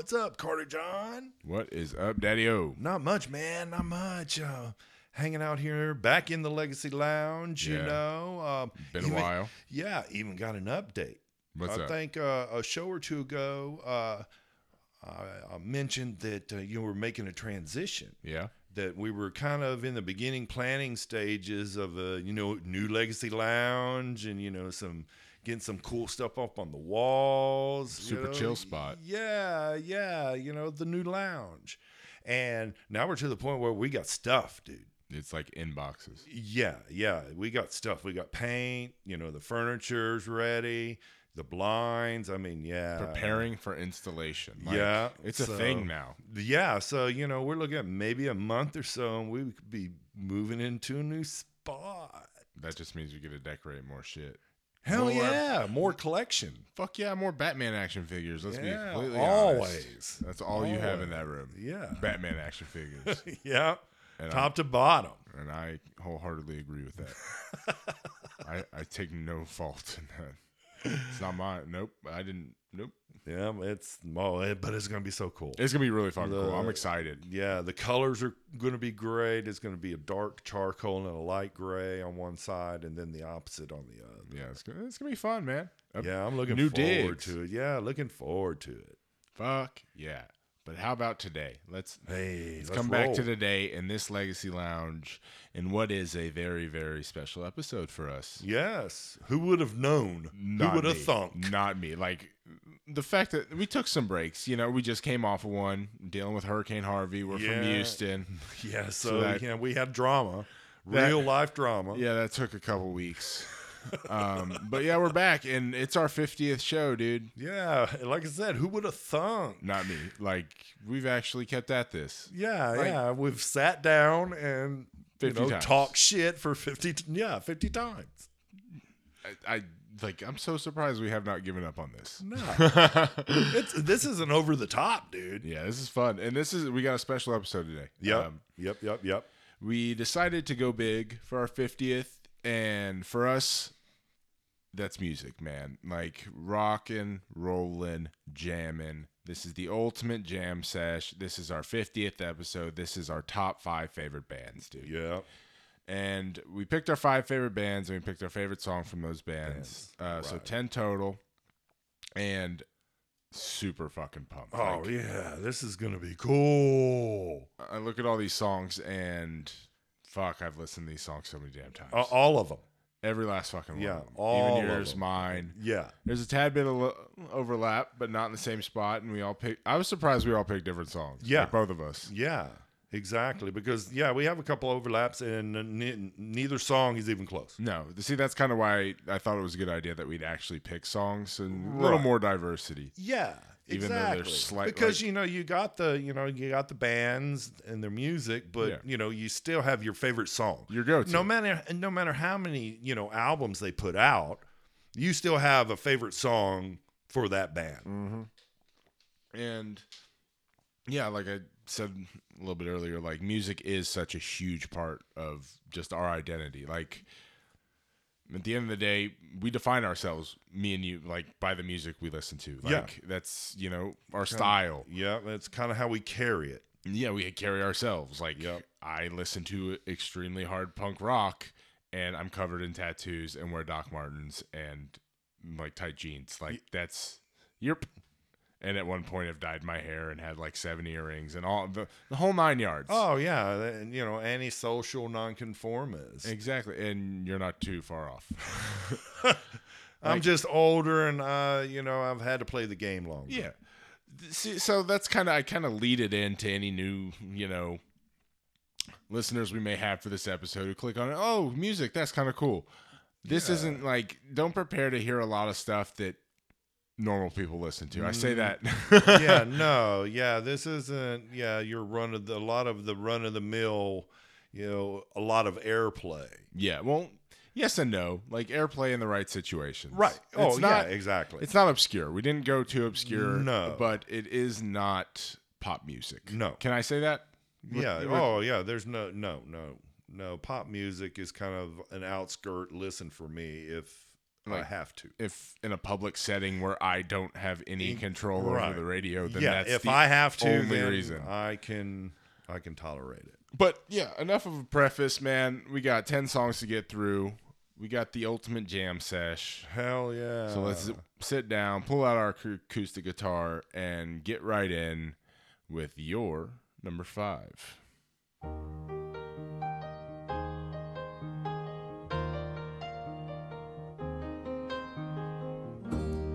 What's up, Carter John? What is up, Daddy O? Not much, man. Not much. Uh, hanging out here, back in the Legacy Lounge. yeah. You know, um, Been even- a while. Yeah, even got an update. What's I up? think uh, a show or two ago, uh, I, I mentioned that uh, you were making a transition. Yeah. That we were kind of in the beginning planning stages of a you know new Legacy Lounge and you know some getting some cool stuff up on the walls. you Super know. chill spot. Yeah, yeah, you know the new lounge, and now we're to the point where we got stuff, dude. It's like inboxes. Yeah, yeah, we got stuff. We got paint. You know the furniture's ready. The blinds. I mean, yeah, Preparing for installation. Like, yeah, It's a thing now. Yeah, so you know we're looking at maybe a month or so, and we could be moving into a new spot. That just means we get to decorate more shit. Hell More- yeah, more collection. Fuck yeah, more Batman action figures. Let's be Yeah, completely always. honest. That's all you have in that room. Yeah, Batman action figures. yeah, And, top to bottom. And I wholeheartedly agree with that. I, I take no fault in that. It's not mine. Nope. I didn't. Nope. Yeah, it's well, it, but it's gonna be so cool. It's gonna be really fucking cool. I'm excited. Yeah, the colors are going to be great. It's going to be a dark charcoal and a light gray on one side, and then the opposite on the other. Yeah, it's gonna, it's gonna be fun, man. Yeah, I'm looking forward digs. to it. Yeah, looking forward to it. Fuck yeah. But how about today? Let's Hey, Let's let's come back to today in this Legacy Lounge in what is a very, very special episode for us. Yes, who would have known? Not who would have thunk? Not me. Like the fact that we took some breaks. You know, we just came off of one dealing with Hurricane Harvey. We're from Houston. Yeah, so, So that- yeah, we had drama, That- real life drama. Yeah, that took a couple weeks. um, but yeah, we're back, and it's our 50th show, dude. Yeah, like I said, who would have thunk? Not me. Like we've actually kept at this. Yeah, Like- yeah, we've sat down and you know times. talk shit for fifty. Yeah, fifty times. I, I like. I'm so surprised we have not given up on this. No, it's this isn't over the top, dude. Yeah, this is fun, and this is we got a special episode today. Yep, Um, yep, yep, yep. we decided to go big for our 50th and for us that's music man like rocking rolling jamming this is the ultimate jam sesh this is our 50th episode this is our top five favorite bands dude Yeah, and we picked our five favorite bands and we picked our favorite song from those bands uh, so 10 total and super fucking pumped Oh Like, yeah, this is gonna be cool. i look at all these songs and fuck i've listened to these songs so many damn times Uh, all of them. Every last fucking one. Yeah, of them. all Even of yours, them. mine. Yeah, There's a tad bit of lo- overlap, but not in the same spot. And we all picked. I was surprised we all picked different songs. Yeah. like both of us. yeah, exactly. Because yeah, we have a couple overlaps, and ne- neither song is even close. No, see, that's kind of why I thought it was a good idea that we'd actually pick songs and a little more diversity. Yeah, Even though they're exactly. slight- because like- you know you got the you know you got the bands and their music, but Yeah. you know you still have your favorite song. Your go-to. No matter no matter how many you know albums they put out, you still have a favorite song for that band. Mm-hmm. And yeah, like I said a little bit earlier, like music is such a huge part of just our identity. Like at the end of the day, we define ourselves, me and you, like by the music we listen to. Like Yeah. that's you know our style. Yeah, that's kind of how we carry it. Yeah, we carry ourselves. Like Yep. I listen to extremely hard punk rock, and I'm covered in tattoos and wear Doc Martens and like tight jeans. Like that's yep. And at one point, I've dyed my hair and had like seven earrings and all the, the whole nine yards. Oh yeah, and, you know antisocial nonconformist. exactly. And you're not too far off. I'm just older, and uh, you know I've had to play the game longer. yeah. See, so that's kind of I kind of lead it into any new you know listeners we may have for this episode who click on it. Oh, music, that's kind of cool. This Yeah. isn't like don't prepare to hear a lot of stuff that normal people listen to. I say mm. that. yeah, no, yeah, this isn't. Yeah, your run of the a lot of the run of the mill. You know, a lot of airplay. yeah. Well, yes and no. Like airplay in the right situations. Right. Oh, It's not, yeah, exactly. It's not obscure. We didn't go too obscure. No. But it is not pop music. No. Can I say that? With- yeah. with- Oh, yeah. There's no, no, no, no. Pop music is kind of an outskirt listen for me if I have to. If in a public setting where I don't have any control right. over the radio, then yeah. that's If I have to, only then reason. I can, I can tolerate it. But yeah, enough of a preface, man. We got 10 songs to get through. We got the ultimate jam sesh. Hell yeah. So let's sit down, pull out our acoustic guitar, and get right in with your number five.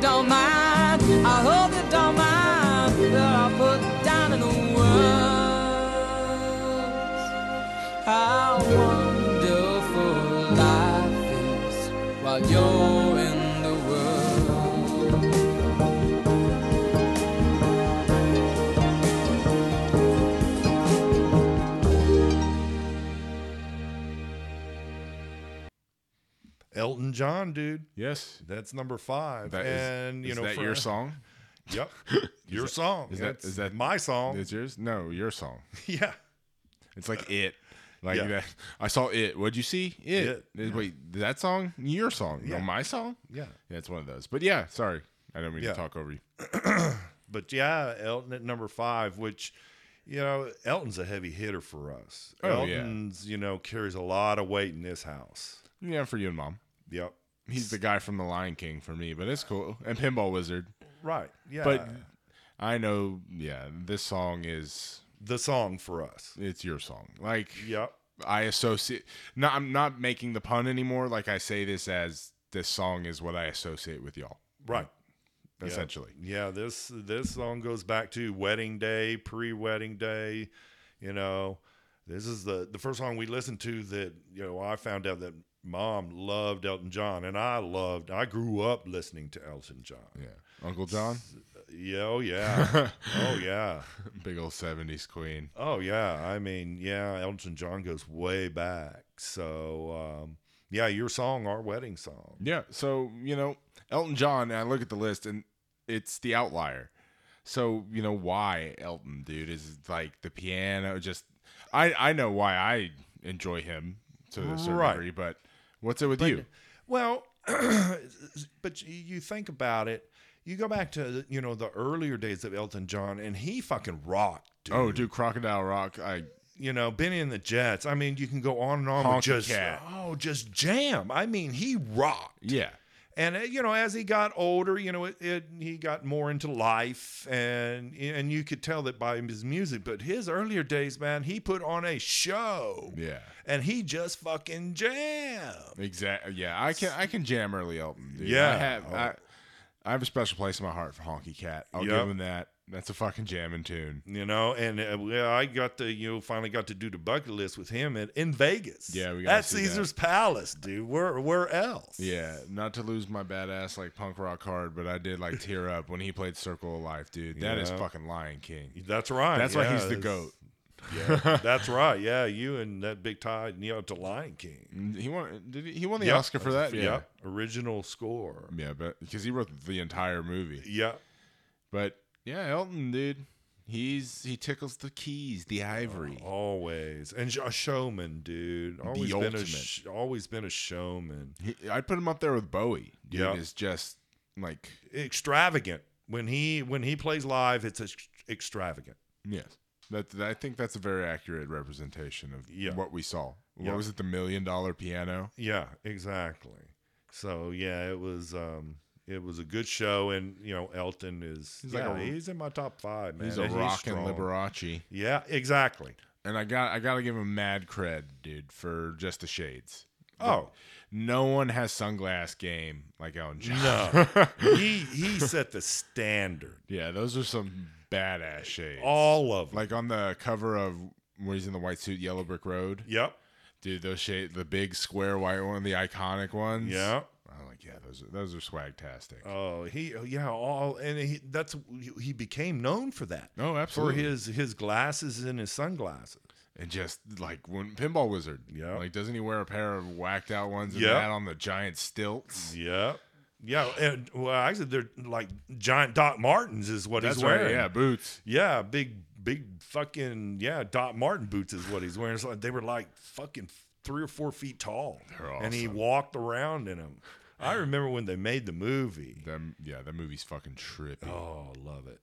don't mind. I hope you don't mind that I put down in the words. How wonderful life is while you're in the world. Elton John, dude. Yes. That's number five. That is, and you is know, that for- your song? Yep. Your song. is that- It's is that- my song? It's yours? No, your song. yeah. It's like it. Like Yeah. that. I saw it. What'd you see? It. It, Wait, that song? Your song? No, my song? Yeah. Yeah, it's one of those. But yeah, sorry, I don't mean Yeah. to talk over you. But yeah, Elton at number five, which you know, Elton's a heavy hitter for us. Oh, yeah. Elton's, you know, carries a lot of weight in this house. Yeah, for you and mom. Yep. He's the guy from The Lion King for me, but it's cool. And Pinball Wizard. Right. Yeah. But I know, yeah, this song is the song for us. it's your song. Like Yep. I associate. No, I'm not making the pun anymore. Like I say this as this song is what I associate with y'all. Right. Yeah. Essentially. Yeah, this this song goes back to wedding day, pre-wedding day. You know, this is the the first song we listened to that you know I found out that mom loved Elton John, and I loved. I grew up listening to Elton John. Yeah. Uncle John, Yeah, oh yeah, oh yeah, big old '70s queen. oh yeah. I mean, yeah, Elton John goes way back. So um, yeah, your song, our wedding song. Yeah. So, you know, Elton John, I look at the list and it's the outlier. So, you know, why Elton, dude, is like the piano just I I know why I enjoy him to a certain Right. degree, but what's it with you? Well, but you- think about it. You go back to you know the earlier days of Elton John, and he fucking rocked. Oh, dude. Oh, dude, Crocodile Rock. I you know, Bennie and the Jets. I mean, you can go on and on Honky with just Cat. oh, just jam. I mean, he rocked. yeah. And uh, you know, as he got older, you know, it, it he got more into life, and and you could tell that by his music. But his earlier days, man, he put on a show, Yeah. and he just fucking jammed. Exactly. Yeah, I can I can jam early Elton. Dude. Yeah. I have Oh. I, I have a special place in my heart for Honky Cat. I'll Yep. give him that. That's a fucking jamming tune. You know, and uh, I got to you know finally got to do the bucket list with him at, in Vegas. Yeah, we gotta at see that. Caesar's Palace, dude. Where where else? Yeah, not to lose my badass like punk rock hard, but I did like tear up when he played Circle of Life, dude. That is Yeah. fucking Lion King. that's right. That's why he's the goat. Yeah, that's right. Yeah, you and that big tie, you know, to Lion King. Mm, He won. Did he, he won the Yep. Oscar for that? Yeah. Yep. Original score. Yeah, but because he wrote the entire movie. Yeah. But yeah, Elton, dude, he's he tickles the keys, the ivory. Always. And a showman, dude. Always been ultimate. a sh- always been a showman. He, I'd put him up there with Bowie. Yeah. is just like Extravagant. When he when he plays live, it's ex- extravagant. yes. That, that- I think that's a very accurate representation of Yeah. what we saw. What Yeah. was it? The million dollar piano. Yeah, exactly. So yeah, it was um it was a good show and you know, Elton is He's like a- he's in my top five, man. He's a and rockin' strong. Liberace. Yeah, exactly. And I got I gotta give him mad cred, dude, for just the shades. Oh, No one has sunglass game like Elton John. no. he he set the standard. yeah, those are some badass shades. All of them. like on the cover of where he's in the white suit, Yellow Brick Road. Yep. Dude, those shades, the big square white one, the iconic ones. Yeah. I'm like, yeah, those are those are swagtastic. Oh, he yeah, all and he that's he became known for that. oh, absolutely. For his his glasses and his sunglasses. and just like when Pinball Wizard. Yeah. Like, doesn't he wear a pair of whacked out ones and Yeah. that on the giant stilts? Yeah. Yeah, and well, actually, they're like giant Doc Martens is what That's he's right. wearing. Yeah, boots. Yeah, big, big fucking yeah. Doc Marten boots is what he's wearing. Like they were like fucking three or four feet tall, They're and he walked around in them. I remember when they made the movie. Them, yeah, that movie's fucking trippy. Oh, love it.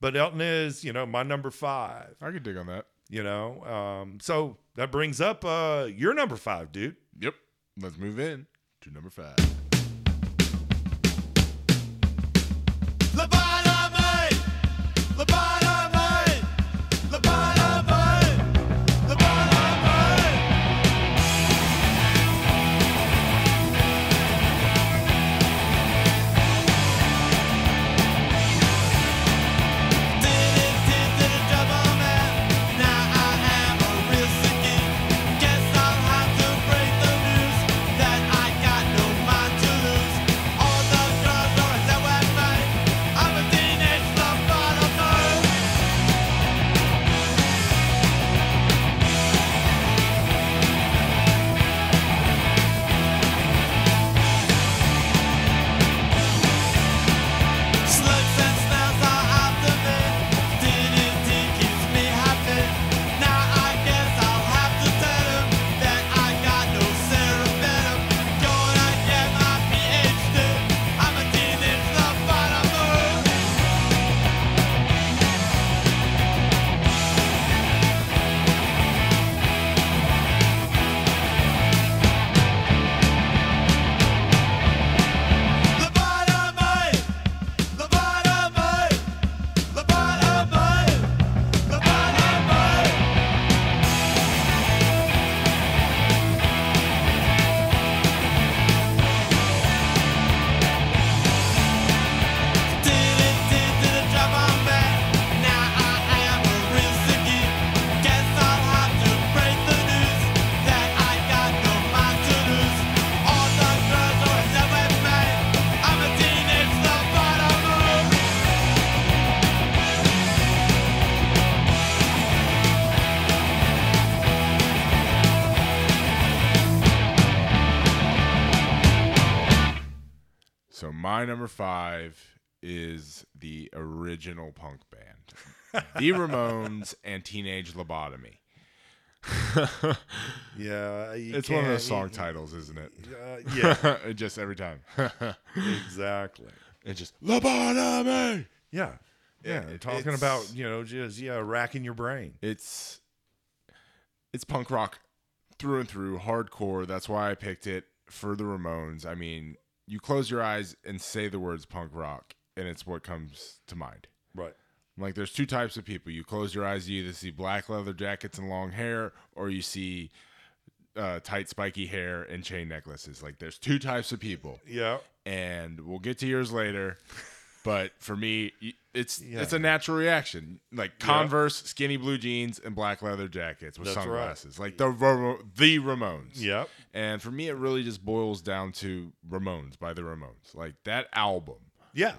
But Elton is, you know, my number five. I could dig on that. You know, um, so that brings up uh, your number five, dude. Yep. Let's move in to number five. Lobotomy! My number five is the original punk band, the Ramones and Teenage Lobotomy. Yeah, It's one of those song you- titles, isn't it? Uh, yeah, It just every time. exactly. it's just lobotomy. Yeah, yeah. it- talking about you know just yeah racking your brain. It's it's punk rock through and through, hardcore. That's why I picked it for the Ramones. I mean, you close your eyes and say the words punk rock, and it's what comes to mind. Right. Like there's two types of people. You close your eyes, you either see black leather jackets and long hair, or you see uh, tight spiky hair and chain necklaces. Like there's two types of people, Yeah. and we'll get to yours later. But for me, it's Yeah. it's a natural reaction. Like Converse, skinny blue jeans, and black leather jackets with That's right. sunglasses. Like the the Ramones. Yep. And for me, it really just boils down to Ramones by the Ramones. Like that album Yeah.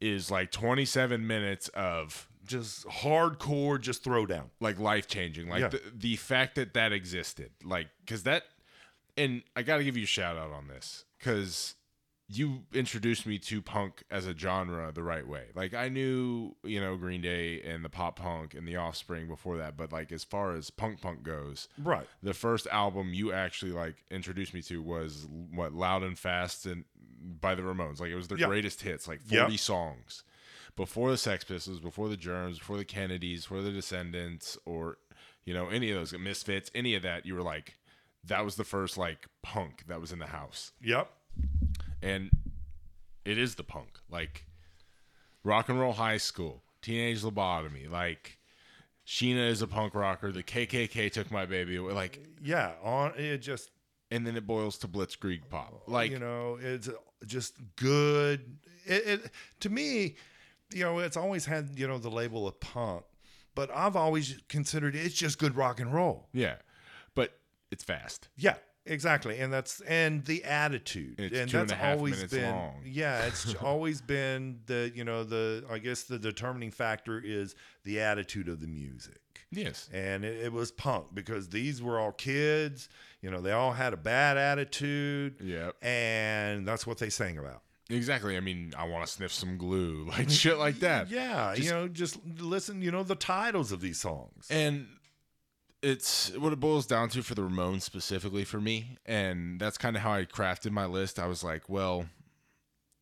is like 27 minutes of Just hardcore, just throwdown. like life changing. Like Yeah. the, the fact that that existed, like because that, and I got to give you a shout out on this because you introduced me to punk as a genre the right way. Like I knew, you know, Green Day and the pop punk and the Offspring before that, but like as far as punk punk goes, Right. the first album you actually like introduced me to was what Loud and Fast and by the Ramones. Like it was their Yeah. greatest hits, like Yeah. 40 songs. Before the Sex Pistols, before the Germs, before the Kennedys, before the Descendents, or you know any of those Misfits, any of that, you were like, that was the first like punk that was in the house, Yep. And it is the punk, like Rock and Roll High School, Teenage Lobotomy, like Sheena is a punk rocker, the KKK took my baby away, like Yeah. On it just and then it boils to Blitzkrieg Bop. Like you know it's just good it, it to me you know it's always had you know the label of punk but i've always considered it's just good rock and roll yeah, but it's fast. yeah exactly and that's and the attitude It's and and that's a half always been long. yeah it's always been the you know the i guess the determining factor is the attitude of the music Yes. and it, it was punk because these were all kids you know they all had a bad attitude Yeah, and that's what they sang about Exactly. I mean, I want to sniff some glue, like shit like that. Yeah, Just- you know, just listen, you know, the titles of these songs. And it's what it boils down to for the Ramones specifically for me, and that's kind of how I crafted my list. I was like, well,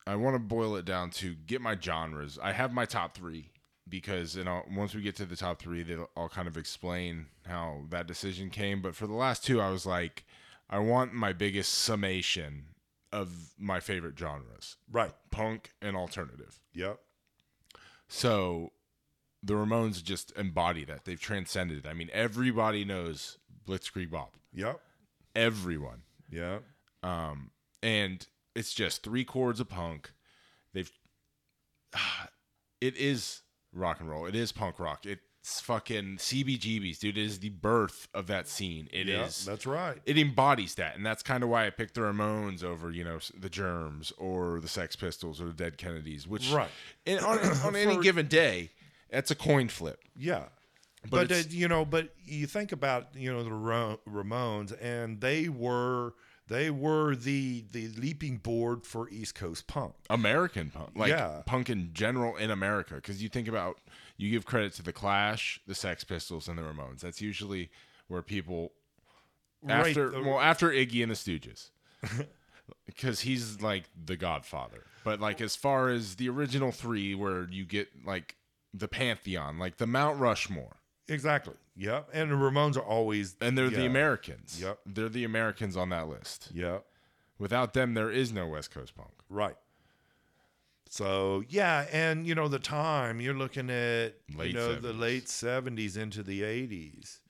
I want to boil it down to get my genres. I have my top three because you know once we get to the top three, they'll- I'll kind of explain how that decision came. But for the last two, I was like, I want my biggest summation of my favorite genres: Right. punk and alternative. Yep. So the Ramones just embody that. They've transcended it. I mean, everybody knows Blitzkrieg Bop. Yep. Everyone. Yep. Um, and it's just three chords of punk. They've it is rock and roll. It is punk rock. It's fucking CBGBs, dude. It is the birth of that scene. It is. Yep, That's right. it embodies that, and that's kind of why I picked the Ramones over, you know, the Germs or the Sex Pistols or the Dead Kennedys. Which, Right. and on, on any given day, that's a coin flip. Yeah. But But, uh, you know, but you think about you know the Ramones, and they were they were the the leaping board for East Coast punk. American punk, like Yeah. punk in general in America. Because you think about, you give credit to the Clash, the Sex Pistols, and the Ramones. That's usually where people after the- well after Iggy and the Stooges, because he's like the Godfather. But like as far as the original three, where you get like the pantheon, like the Mount Rushmore, Exactly. Yep. And the Ramones are always and they're the. Americans. Yep. they're the Americans on that list. Yep. Without them, there is no West Coast punk. Right. So yeah, and you know the time you're looking at Late you know the late seventies into the eighties,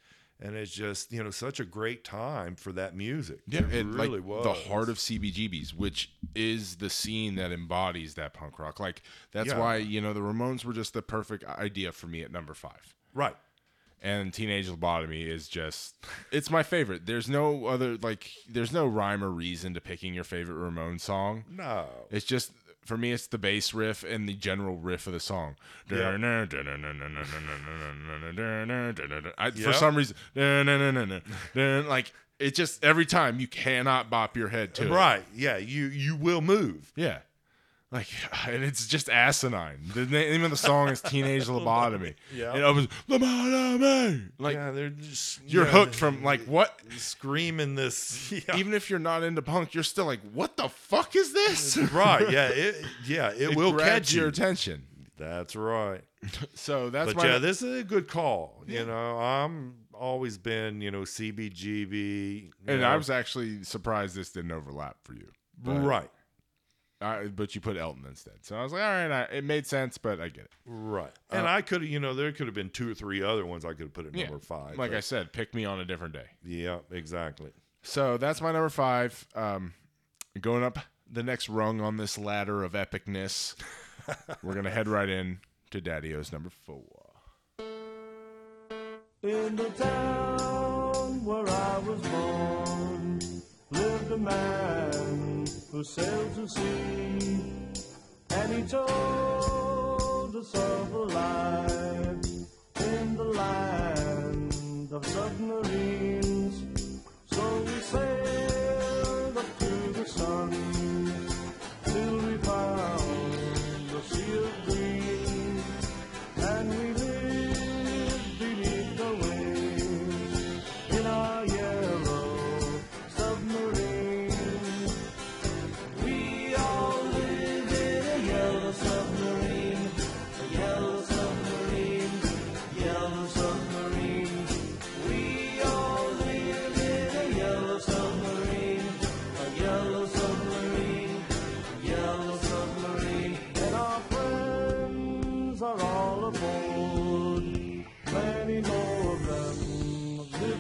and it's just you know such a great time for that music. Yeah, it it, really like was the heart of CBGBs, which is the scene that embodies that punk rock. Like that's Yeah. why you know the Ramones were just the perfect idea for me at number five. right. And Teenage Lobotomy is just it's my favorite. There's no other like there's no rhyme or reason to picking your favorite Ramones song. No. It's just for me it's the bass riff and the general riff of the song. For some reason like it just every time you cannot bop your head to it. Right. Yeah. You you will move. Yeah. Like, and it's just asinine. The name of the song is Teenage Lobotomy. Yeah. It opens, Lobotomy. Like, yeah, they're just you're yeah, hooked from, like, what? screaming this. Yeah. Even if you're not into punk, you're still like, what the fuck is this? right. Yeah. It, yeah. It, It will catch your you. attention. That's right. So that's but my. yeah, this is a good call. You know, I'm always been, you know, CBGB. you and know. I was actually surprised this didn't overlap for you. Right. I, but you put Elton instead. So I was like, all right, I, it made sense, but I get it. Right. And Uh, I could have, you know, there could have been two or three other ones I could have put at Yeah. number five. Like I said, pick me on a different day. Yeah, exactly. So that's my number five. Um, going up the next rung on this ladder of epicness, we're gonna head right in to Daddy O's number four. In the town where I was born lived a man who sailed to sea, and he told us of a life in the land of submarines. So we sailed up to the sun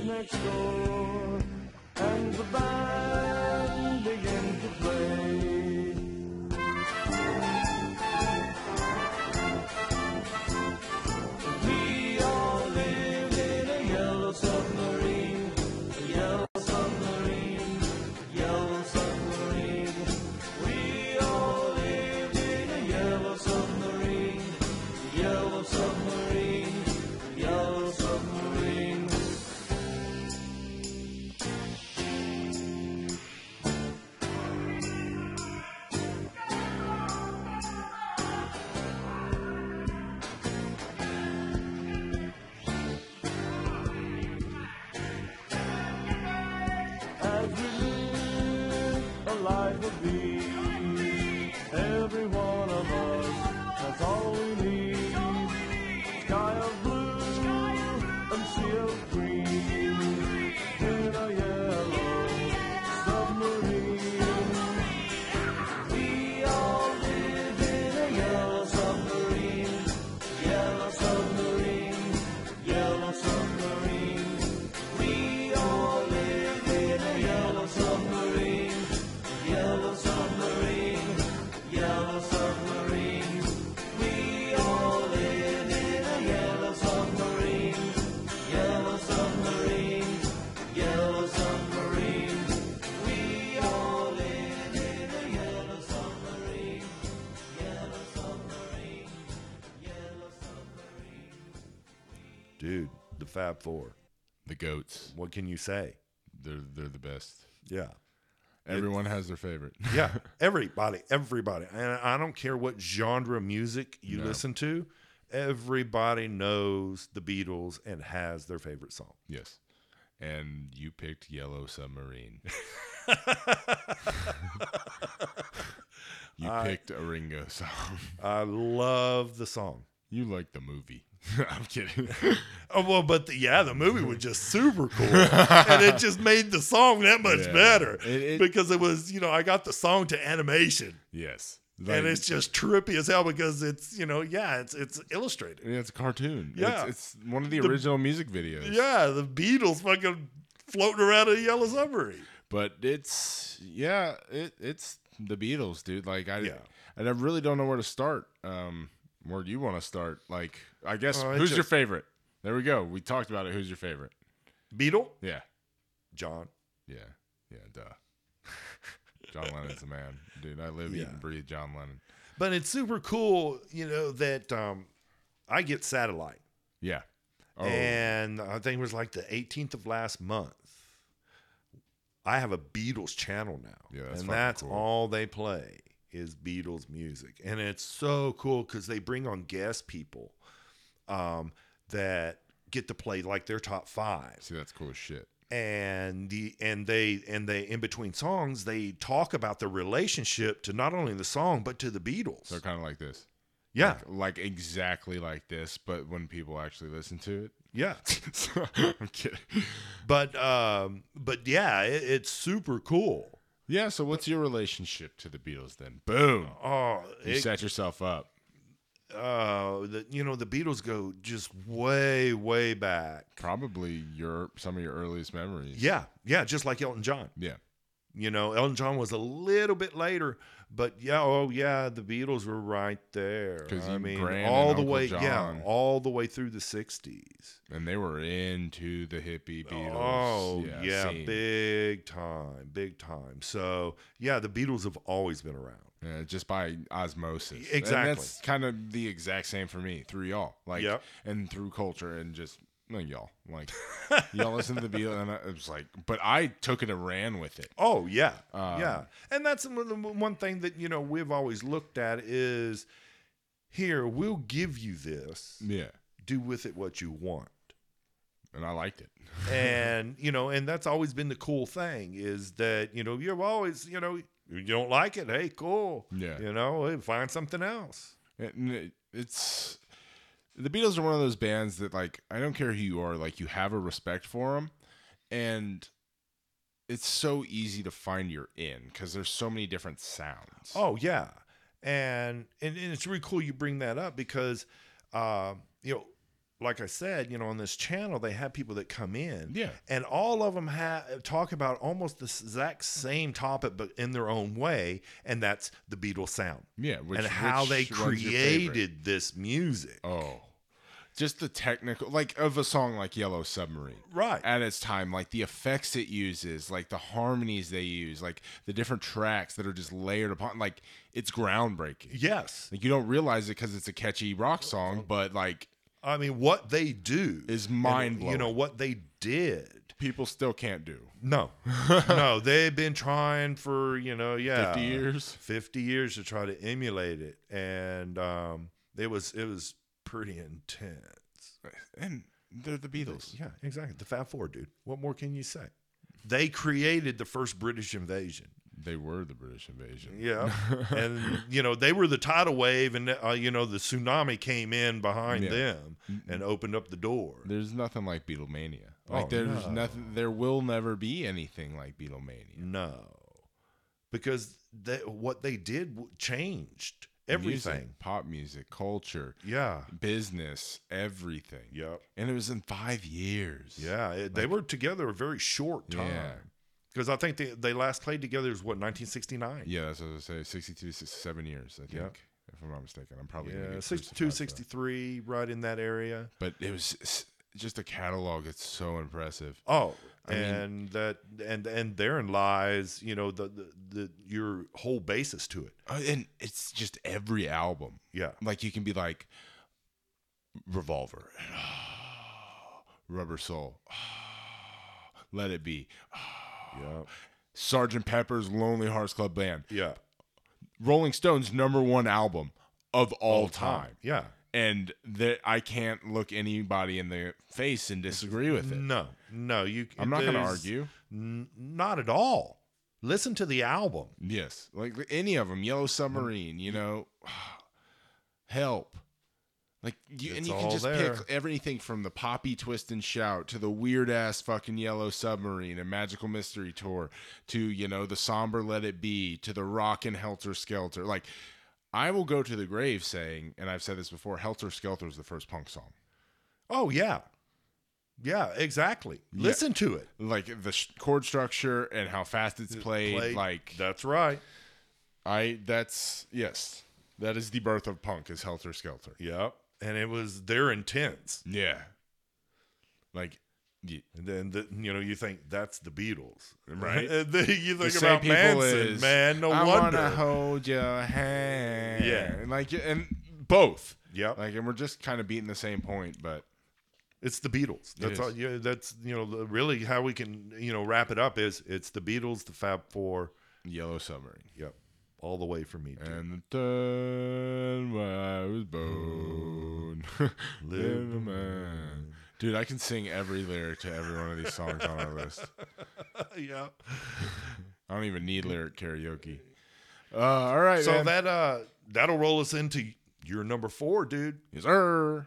next door. And the band began to play. Four. The goats. What can you say? They're they're the best. Yeah. Everyone has their favorite. Yeah. everybody, everybody. And I don't care what genre music you No. listen to, everybody knows the Beatles and has their favorite song. yes. And you picked Yellow Submarine. you picked a Ringo song. I love the song. You like the movie. I'm kidding. Oh well, but the, yeah, the movie was just super cool, and it just made the song that much Yeah. better It- it- because it was, you know, I got the song to animation, yes. and it's just trippy as hell because it's, you know, yeah, it's it's illustrated. Yeah, it's a cartoon. Yeah. It's, it's one of the, The- original music videos. Yeah, the Beatles fucking floating around in a yellow submarine. But it's yeah, it it's the Beatles, dude. Like I Yeah. and I really don't know where to start. Um where do you want to start? Like I guess it who's your favorite? There we go. We talked about it. Who's your favorite? Beatle, Yeah. John. Yeah. Yeah, duh. John Lennon's the man. Dude, I live, eat, and breathe John Lennon. But it's super cool, you know, that um, I get satellite. Yeah. Oh, And I think it was like the 18th of last month. I have a Beatles channel now. Yeah, that's and that's cool. all they play. Is Beatles music, and it's so cool because they bring on guest people um, that get to play like their top five See, that's cool as shit. and the and they and they in between songs they talk about the relationship to not only the song but to the Beatles. So kind of like this. yeah, Like, like exactly like this, but when people actually listen to it. yeah. So, I'm kidding. But um, but yeah, it, it's super cool. Yeah. So, what's your relationship to the Beatles then? Boom. Oh, You it, set yourself up. uh, the, you know the Beatles go just way way back. Probably your some of your earliest memories. Yeah, yeah, just like Elton John. Yeah. You know, Elton John was a little bit later, but yeah, oh yeah, the Beatles were right there. I mean, Gran all the Uncle way, yeah, all the way through the '60s. And they were into the hippie Beatles. Oh yeah, scene. big time, big time. So yeah, the Beatles have always been around. Yeah, just by osmosis. And Exactly. that's kind of the exact same for me through y'all. Like, Yep. and through culture and just, no, y'all. Like, y'all listen to the Beatles, and I- it was like, but I took it and ran with it. Oh yeah, Um, yeah, and that's one thing that you know we've always looked at is here we'll give you this, Yeah. do with it what you want. And I liked it. and you know and that's always been the cool thing is that you know you've always you know you don't like it hey cool Yeah. you know hey, find something else it- it's the Beatles are one of those bands that like I don't care who you are, like you have a respect for them, and it's so easy to find your in because there's so many different sounds. oh yeah and and, and it's really cool you bring that up because uh, you know like I said, you know, on this channel, they have people that come in, Yeah. and all of them have talk about almost the exact same topic, but in their own way, and that's the Beatles sound yeah, which, and how they created this music. Oh, just the technical, like of a song like Yellow Submarine. Right. At its time, like the effects it uses, like the harmonies they use, like the different tracks that are just layered upon, like it's groundbreaking. Yes, Like you don't realize it because it's a catchy rock song, but like I mean, what they do Is mind-blowing. You know what they did. people still can't do. No, no, they've been trying for you know, yeah, 50 years? fifty years to try to emulate it, and um, it was it was pretty intense. And they're the Beatles. Yeah, exactly. The Fab Four, dude. What more can you say? They created the first British invasion. They were the British invasion. Yeah, and you know they were the tidal wave, and uh, you know the tsunami came in behind Yeah. them and opened up the door. There's nothing like Beatlemania. Like Oh, there's no. nothing. There will never be anything like Beatlemania. No, because they, what they did changed everything. Music, pop music, culture, Yeah. business, everything. Yep. And it was in five years. Yeah. It, they were together a very short time. Yeah. Because I think they, they last played together is what 1969. Yeah, that's what I was say. 62, 67 years, I think. Yep. If I'm not mistaken. I'm probably Yeah, get 62, crucified for 63, right in that area. But it was just a catalog that's so impressive. Oh, I mean- and that and and therein lies, you know, the, the the your whole basis to it. Uh, and it's just every album. Yeah. Like you can be like Revolver, Rubber Soul, Let It Be, Yeah. Sergeant Pepper's Lonely Hearts Club Band, Yeah. Rolling Stones' number one album of all, time. Yeah. And that I can't look anybody in the face and disagree with it. No, no, you. I'm not going to argue. N- not at all. Listen to the album. Yes, like any of them, Yellow Submarine, you know, Help. Like you, and you can just there. pick everything from the poppy twist and shout to the weird ass fucking Yellow Submarine and Magical Mystery Tour to you know the somber Let It Be to the rock and Helter Skelter. Like I will go to the grave saying, and I've said this before, Helter Skelter is the first punk song. Oh yeah, yeah, exactly. Listen to it. Like the sh- chord structure and how fast it's played. Play- Like that's right. I, that's yes, that is the birth of punk is Helter Skelter. Yep. And it was they're intense. Yeah. Like, yeah. And then the, you know you think that's the Beatles, right? and then you think the about Manson, is, man. No I wonder. I wanna hold your hand. Yeah, and like and both. Yeah, like and we're just kind of beating the same point, but it's the Beatles. That's all. Yeah, that's you know really how we can you know wrap it up is it's the Beatles, the Fab Four, Yellow Submarine. Yep, all the way for me. Too. And the time I was born, little man. Dude, I can sing every lyric to every one of these songs on our list. yeah. I don't even need lyric karaoke. Uh, all right. So man. that uh that'll roll us into your number four, dude. Yes, sir.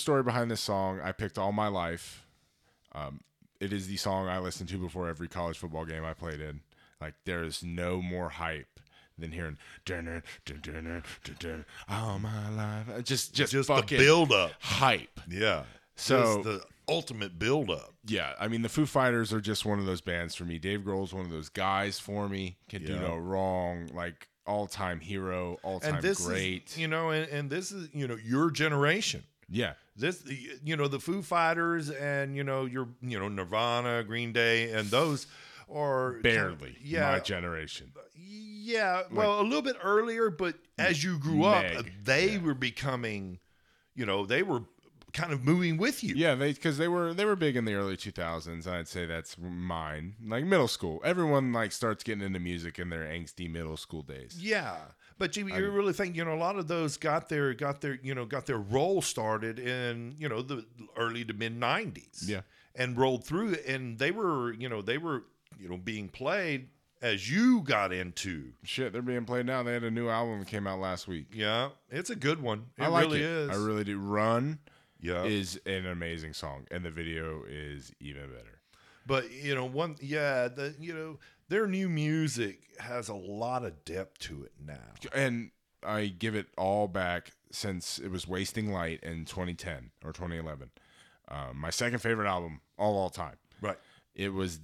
story behind this song I picked all my life. Um, it is the song I listened to before every college football game I played in. Like there is no more hype than hearing dun, all my life. Uh, just just, just the build up hype. Yeah. So the ultimate build up. Yeah, I mean the Foo Fighters are just one of those bands for me. Dave Grohl's one of those guys for me. Can yeah. do no wrong. Like all time hero, all time great. Is, you know, and, and this is you know your generation. Yeah. This, you know, the Foo Fighters and, you know, your, you know, Nirvana, Green Day, and those are barely. yeah. my generation. Uh, yeah, well, a little bit earlier, but as you grew up, Meg, they were becoming, you know, they were kind of moving with you. Yeah, they because they were they were big in the early 2000s. I'd say that's mine. Like middle school, everyone like starts getting into music in their angsty middle school days. Yeah, but you, you really think you know a lot of those got their got their you know got their role started in you know the early to mid '90s. Yeah. and rolled through, and they were you know they were you know being played as you got into. Shit, they're being played now. They had a new album that came out last week. Yeah, it's a good one. It I like really it. is. I really do. Run yeah. is an amazing song, and the video is even better. But you know, one yeah, the you know their new music has a lot of depth to it now. and I give it all back since it was Wasting Light in 2010 or 2011. Um, my second favorite album all all time. Right. It was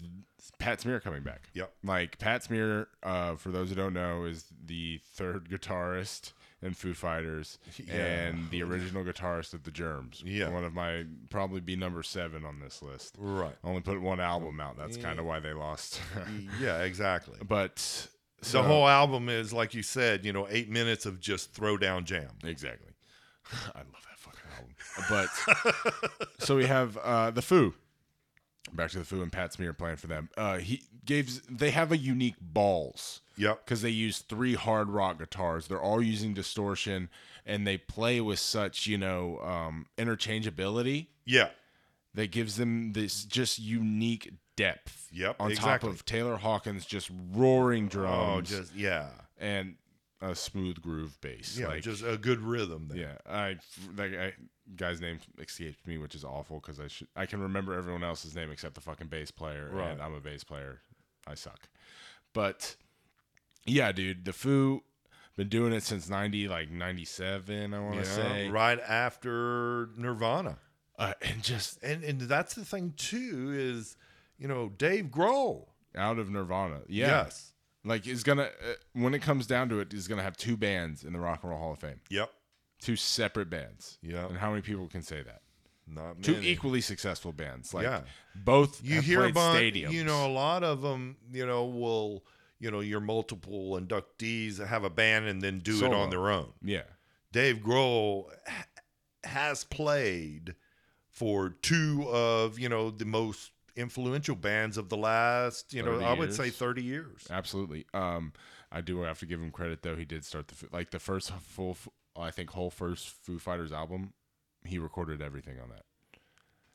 Pat Smear coming back. Yep. Like Pat Smear, uh, for those who don't know, is the third guitarist in Foo Fighters Yeah. and the original guitarist of the Germs. Yeah. One of my probably be number seven on this list. Right. Only put one album out. That's kind of why they lost. Yeah, exactly. but the so- whole album is like you said, you know, eight minutes of just throw down jam. Exactly. I love that fucking album. But so we have uh, the Foo. Back to the Foo and Pat Smear playing for them. Uh, he gave. They have a unique balls Yep. because they use three hard rock guitars. They're all using distortion, and they play with such you know um, interchangeability Yeah. that gives them this just unique depth. Yep, On exactly. top of Taylor Hawkins just roaring drums. Oh, just yeah. and a smooth groove bass. Yeah, like, just a good rhythm there. yeah, I that guy, guy's name escaped me, which is awful because I should I can remember everyone else's name except the fucking bass player, Right. and I'm a bass player. I suck, but yeah, dude, the Foo been doing it since ninety like ninety seven. I want to Yeah, say right after Nirvana. uh, and just And and that's the thing too is, you know, Dave Grohl. out of Nirvana. Yeah, Yes. Like is gonna uh, when it comes down to it, he's gonna have two bands in the Rock and Roll Hall of Fame, Yep. two separate bands. Yeah. and how many people can say that? Not many. Two equally successful bands. Like Yeah. both you hear about stadiums. you know a lot of them you know will you know your multiple inductees have a band and then do it on their own Yeah. dave grohl ha- has played for two of you know the most influential bands of the last you know i would say 30 years Absolutely. Um, I do have to give him credit though. He did start the like the first full, I think whole first Foo Fighters album. He recorded everything on that.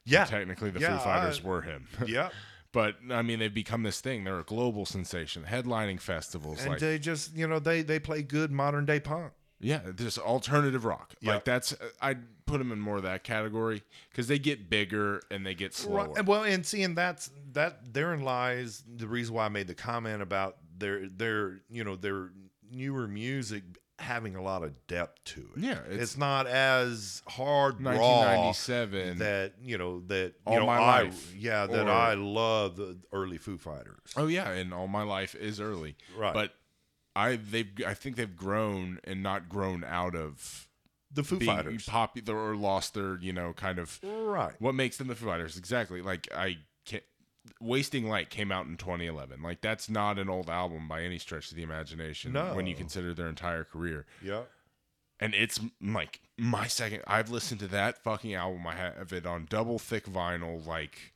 yeah Technically, the Yeah, Foo Fighters I- were him. yeah but I mean, they've become this thing. They're a global sensation, headlining festivals. and like, they just you know they they play good modern day punk yeah, just alternative rock. Yeah. Like that's uh, I'd put them in more of that category because they get bigger and they get slower. Right. Well, and seeing that's that therein lies the reason why I made the comment about their their you know their newer music having a lot of depth to it. Yeah, it's, it's- not as hard raw 1997. that you know that you All know My I Life, yeah that or- I love the early Foo Fighters. Oh yeah, and all my life is early. Right. But I they've I think they've grown and not grown out of The Foo being Fighters. popular or lost their you know kind of Right. what makes them the Foo Fighters exactly. Like I can't. Wasting Light came out in 2011. Like that's not an old album by any stretch of the imagination. When you consider their entire career, Yeah. and it's like my second. I've listened to that fucking album. I have it on double thick vinyl, like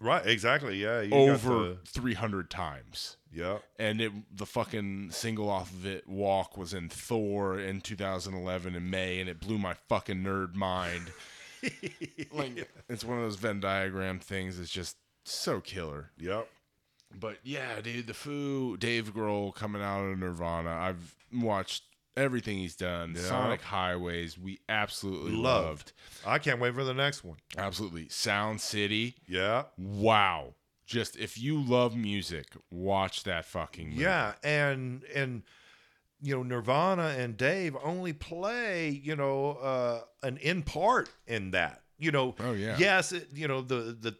Right. Exactly. Yeah. You got over the- 300 times. Yeah. and it the fucking single off of it walk was in thor in 2011 in may and it blew my fucking nerd mind like it's one of those venn diagram things it's just so killer Yep. but yeah dude the foo dave grohl coming out of nirvana i've watched everything he's done Yeah. sonic highways we absolutely Loved. loved I can't wait for the next one. absolutely sound city Yeah. wow just if you love music, watch that fucking movie. Yeah, and and you know Nirvana and Dave only play you know uh, an in part in that. You know. Oh, yeah. Yes, it, you know the the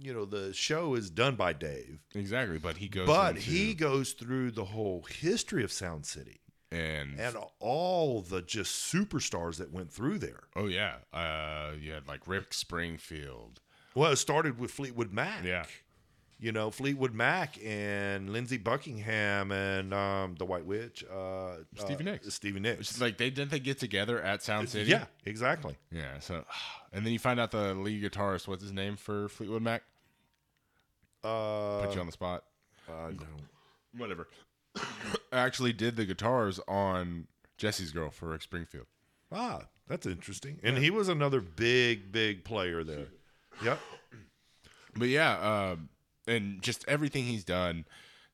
you know the show is done by Dave, exactly. But he goes, but into- he goes through the whole history of Sound City and and all the just superstars that went through there. oh yeah, uh, you had like Rick Springfield. Well, it started with Fleetwood Mac. Yeah. You know, Fleetwood Mac and Lindsey Buckingham and um, the White Witch. Uh, Stevie uh, Nicks. Stevie It's Nicks. like they didn't they get together at Sound City? Yeah, exactly. yeah. So, and then you find out the lead guitarist. What's his name for Fleetwood Mac? Uh, Put you on the spot. uh, no. Whatever. Actually, did the guitars on Jesse's Girl for Rick Springfield. Ah, that's interesting. And he was another big, big player there. Yep. But yeah, um, and just everything he's done,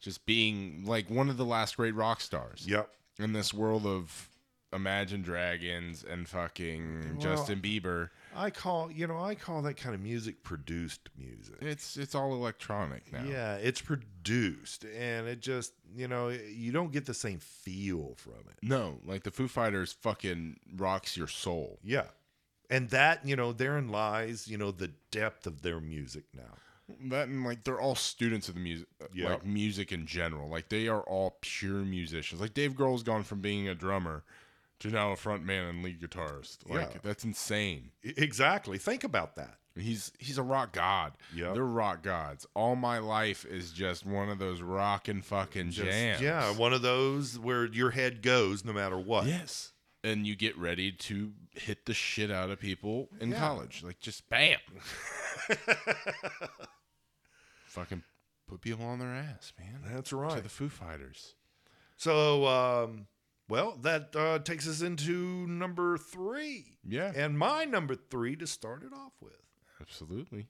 just being like one of the last great rock stars Yep. in this world of Imagine Dragons and fucking Well, Justin Bieber. I call you know I call that kind of music produced music. It's it's all electronic now. Yeah, it's produced, and it just you know you don't get the same feel from it. No, like the Foo Fighters fucking rocks your soul. Yeah, and that you know therein lies you know the depth of their music now. That and like they're all students of the music, uh, Yeah. like music in general. Like they are all pure musicians. Like Dave Grohl's gone from being a drummer to now a front man and lead guitarist. Like Yeah. that's insane. Exactly. Think about that. He's he's a rock god. yeah They're rock gods. All my life is just one of those rockin' fucking Just- jams. Yeah, one of those where your head goes no matter what. Yes. And you get ready to hit the shit out of people in Yeah. college. Like just bam. fucking put people on their ass, man. That's right. To the Foo Fighters. So, um, well, that uh, takes us into number three. Yeah. And my number three to start it off with. Absolutely.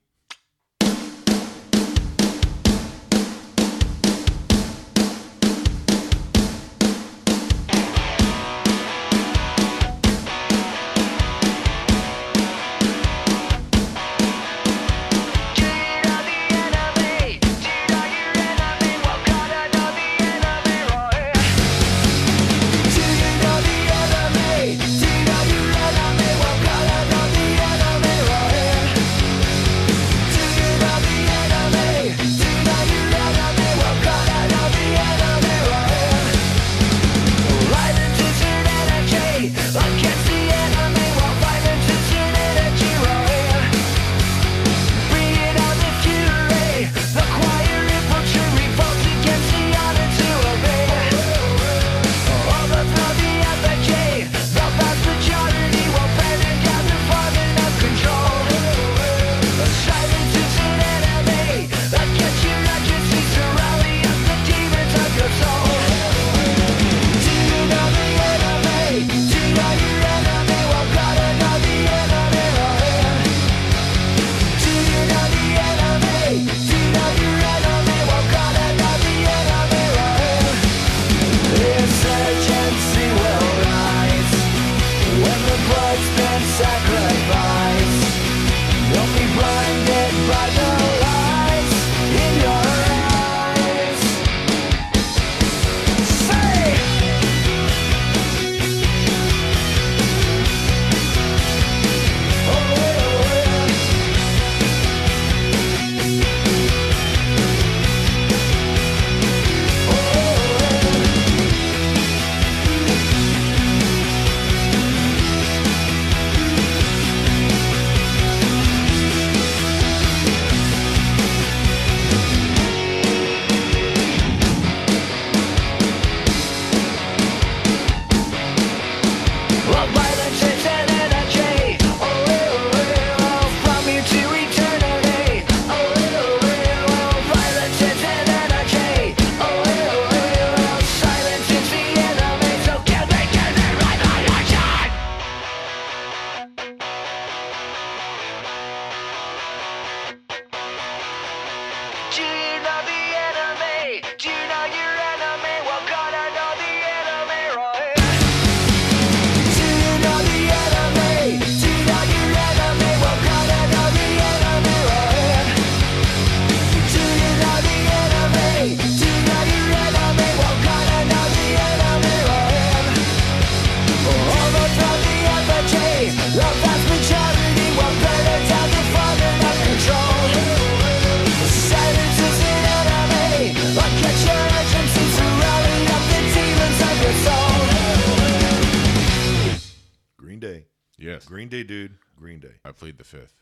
I plead the fifth.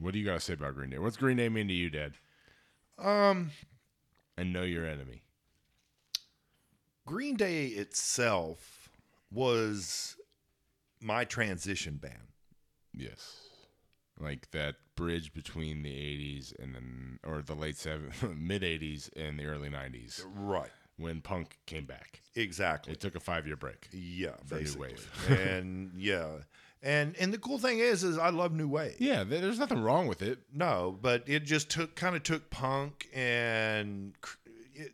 What do you got to say about Green Day? What's Green Day mean to you, Dad? Um, And know your enemy. Green Day itself was my transition band. Yes. Like that bridge between the 80s and then, or the late seven, mid 80s and the early 90s Right. when punk came back. Exactly. It took a five year break. yeah, for New. Wave. and yeah. And and the cool thing is is I love new wave. Yeah, there's nothing wrong with it. No, but it just took kind of took punk and it,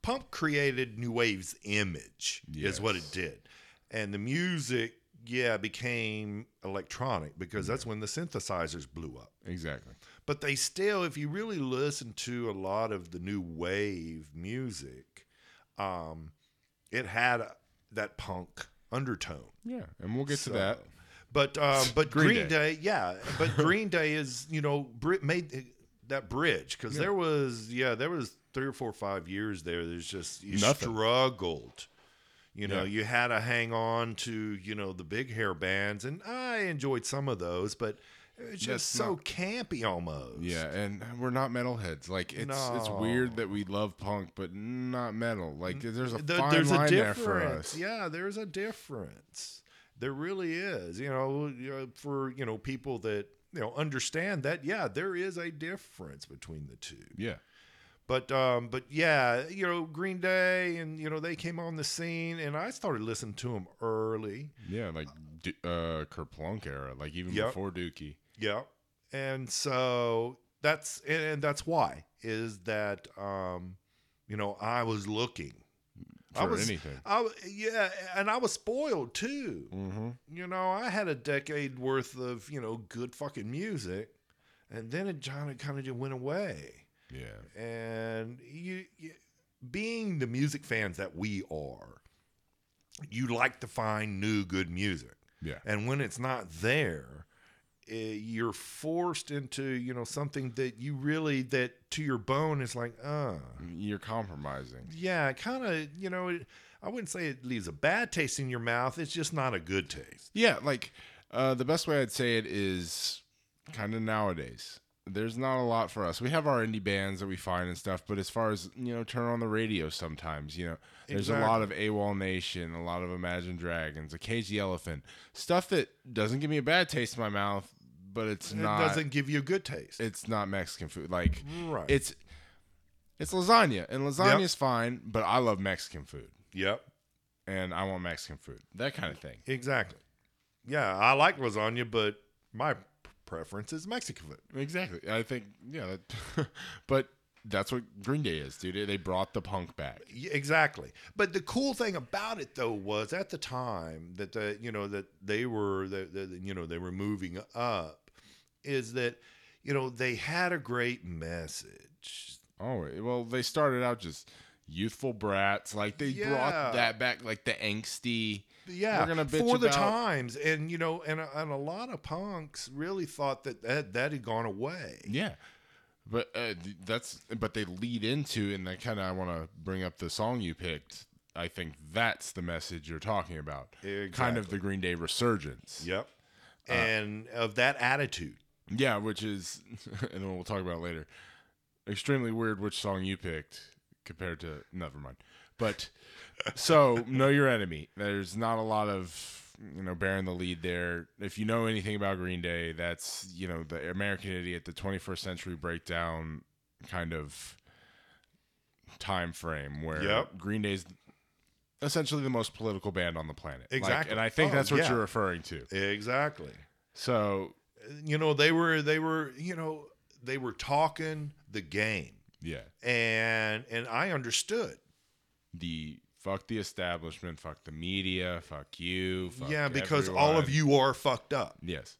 punk created new wave's image is what it did, and the music yeah became electronic because that's when the synthesizers blew up. Exactly. But they still, if you really listen to a lot of the new wave music, um, it had a, that punk undertone. Yeah, and we'll get So- to that. But um, but Green Green, Day. yeah. But Green Day is you know bri- made that bridge because there was yeah there was three or four or five years there. There's just you Nothing. struggled. You know, Yeah. you had to hang on to you know the big hair bands, and I enjoyed some of those, but it's just That's so not- campy almost. Yeah, and we're not metalheads. Like it's it's weird that we love punk, but not metal. Like there's a The- fine there's line a there for difference. us. Yeah, there's a difference. There really is. You know, for you know people that you know understand that. Yeah, there is a difference between the two. Yeah. But um, but yeah, you know, Green Day, and you know they came on the scene, and I started listening to them early. Yeah, like uh Kerplunk era, like even Yep. before Dookie. Yeah, and so that's and, and that's why is that um, you know I was looking. I was, anything. I, yeah, and I was spoiled too. Mm-hmm. You know, I had a decade worth of you know good fucking music, and then it kind of kind of just went away. Yeah. And you, you, being the music fans that we are, you like to find new good music, Yeah. and when it's not there, you're forced into you know something that you really that to your bone is like, uh, You're compromising. yeah, kind of you know. It, I wouldn't say it leaves a bad taste in your mouth. It's just not a good taste. Yeah, like uh the best way I'd say it is kind of nowadays. There's not a lot for us. We have our indie bands that we find and stuff, but as far as you know, turn on the radio sometimes. You know, there's a lot of AWOL Nation, a lot of Imagine Dragons, a Cage the Elephant, stuff that doesn't give me a bad taste in my mouth, but it's It not. doesn't give you a good taste. it's not Mexican food. Like Right. it's it's lasagna, and lasagna's fine, but I love Mexican food, yep. and I want Mexican food. That kind of thing. Exactly. Yeah, I like lasagna, but my preference is Mexican food. Exactly. I think yeah, that, but that's what Green Day is, dude. They brought the punk back. Exactly. But the cool thing about it though was at the time that the you know that they were that that, you know they were moving up is that you know they had a great message. Oh well, they started out just youthful brats. Like they Yeah. brought that back, like the angsty. Yeah, We're gonna bitch for the about- times, and you know, and and a lot of punks really thought that that, that had gone away. Yeah, but uh, that's but they lead into, and I kind of I want to bring up the song you picked. I think that's the message you're talking about. Kind of the Green Day resurgence. Yep, Uh, and of that attitude. Yeah, which is, and then we'll talk about it later. Extremely weird which song you picked compared to. Never mind. But so know your enemy. There's not a lot of you know bearing the lead there. If you know anything about Green Day, that's you know the American Idiot, the 21st century breakdown kind of time frame where Yep. Green Day's essentially the most political band on the planet. Like, Exactly. and I think Oh, that's what yeah. you're referring to. Exactly. So You know, they were they were you know they were talking the game, yeah. and and I understood. the fuck the establishment, fuck the media, fuck you. Fuck yeah, because all of you are fucked up. Yes.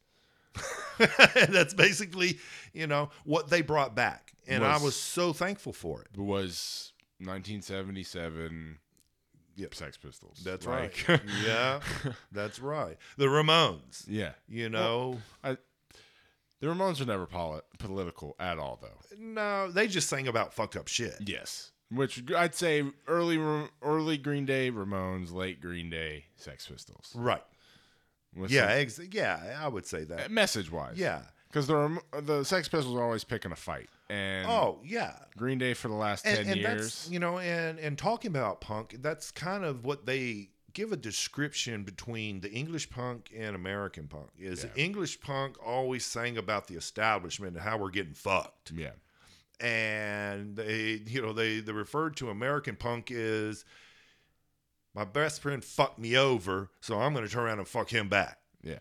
That's basically you know what they brought back, and I Was- was so thankful for it. Was 1977 Yep. Sex Pistols. That's Like- right. yeah, that's right. The Ramones. yeah. You know, I, the Ramones are never poli- political at all, though. no, they just sang about fucked up shit. Yes. Which I'd say early early Green Day Ramones, late Green Day Sex Pistols. Right. with Yeah, ex- yeah, I would say that. message wise. Yeah. because the the Sex Pistols are always picking a fight, and Oh, yeah. Green Day for the last And, ten and years. that's you know, and and talking about punk, that's kind of what they give a description between the English punk and American punk. Is English punk always sang about the establishment and how we're getting fucked. yeah, and they you know they they referred to American punk as my best friend fucked me over, so I'm going to turn around and fuck him back. yeah,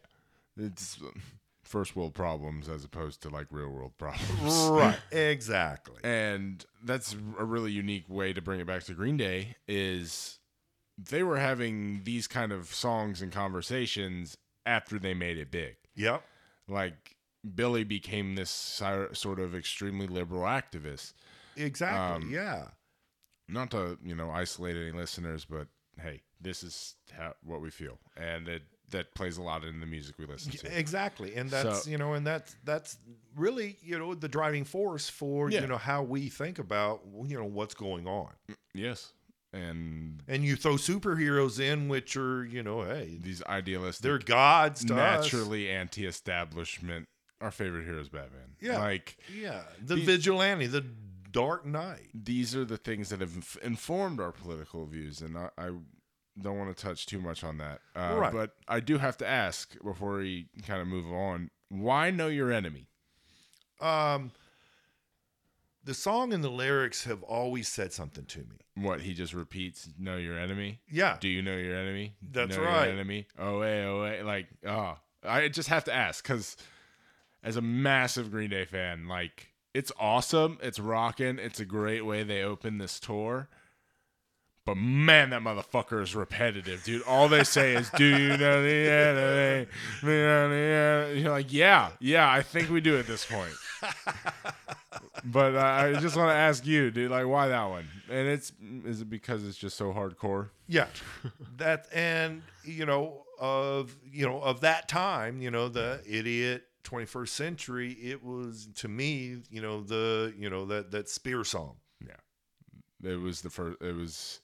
it's um, first world problems as opposed to like real world problems. Right, exactly. and that's a really unique way to bring it back to Green Day is they were having these kind of songs and conversations after they made it big. Yep. Like Billy became this sort of extremely liberal activist. Exactly. Um, yeah. Not to you know isolate any listeners, but hey, this is how, what we feel, and it that plays a lot in the music we listen to. Exactly. And that's, So- you know, and that's that's really, you know, the driving force for, Yeah. you know, how we think about, you know, what's going on. Yes, and And you throw superheroes in which are, you know, hey, these idealists they're gods to us. naturally anti-establishment. Our favorite hero is Batman. Yeah. like Yeah. The These- vigilante, the dark knight. these are the things that have informed our political views, and I, I don't want to touch too much on that. Uh, Right. But I do have to ask before we kind of move on: Why know your enemy? Um, the song and the lyrics have always said something to me. What he just repeats: "Know your enemy." Yeah, Do you know your enemy? That's know your right. enemy. Oh, hey, oh, hey. Like, oh, I just have to ask because as a massive Green Day fan, like, it's awesome. It's rocking. It's a great way they open this tour. But man, that motherfucker is repetitive, dude. All they say is, "Do you know the enemy?" Do you know the enemy?" You're like, "Yeah, yeah, I think we do at this point." But uh, I just want to ask you, dude, like, why that one? And it's is it because it's just so hardcore? yeah. that and you know of you know of that time, you know the idiot 21st century. It was to me, you know the you know that that spear song. Yeah, it was the first. It was,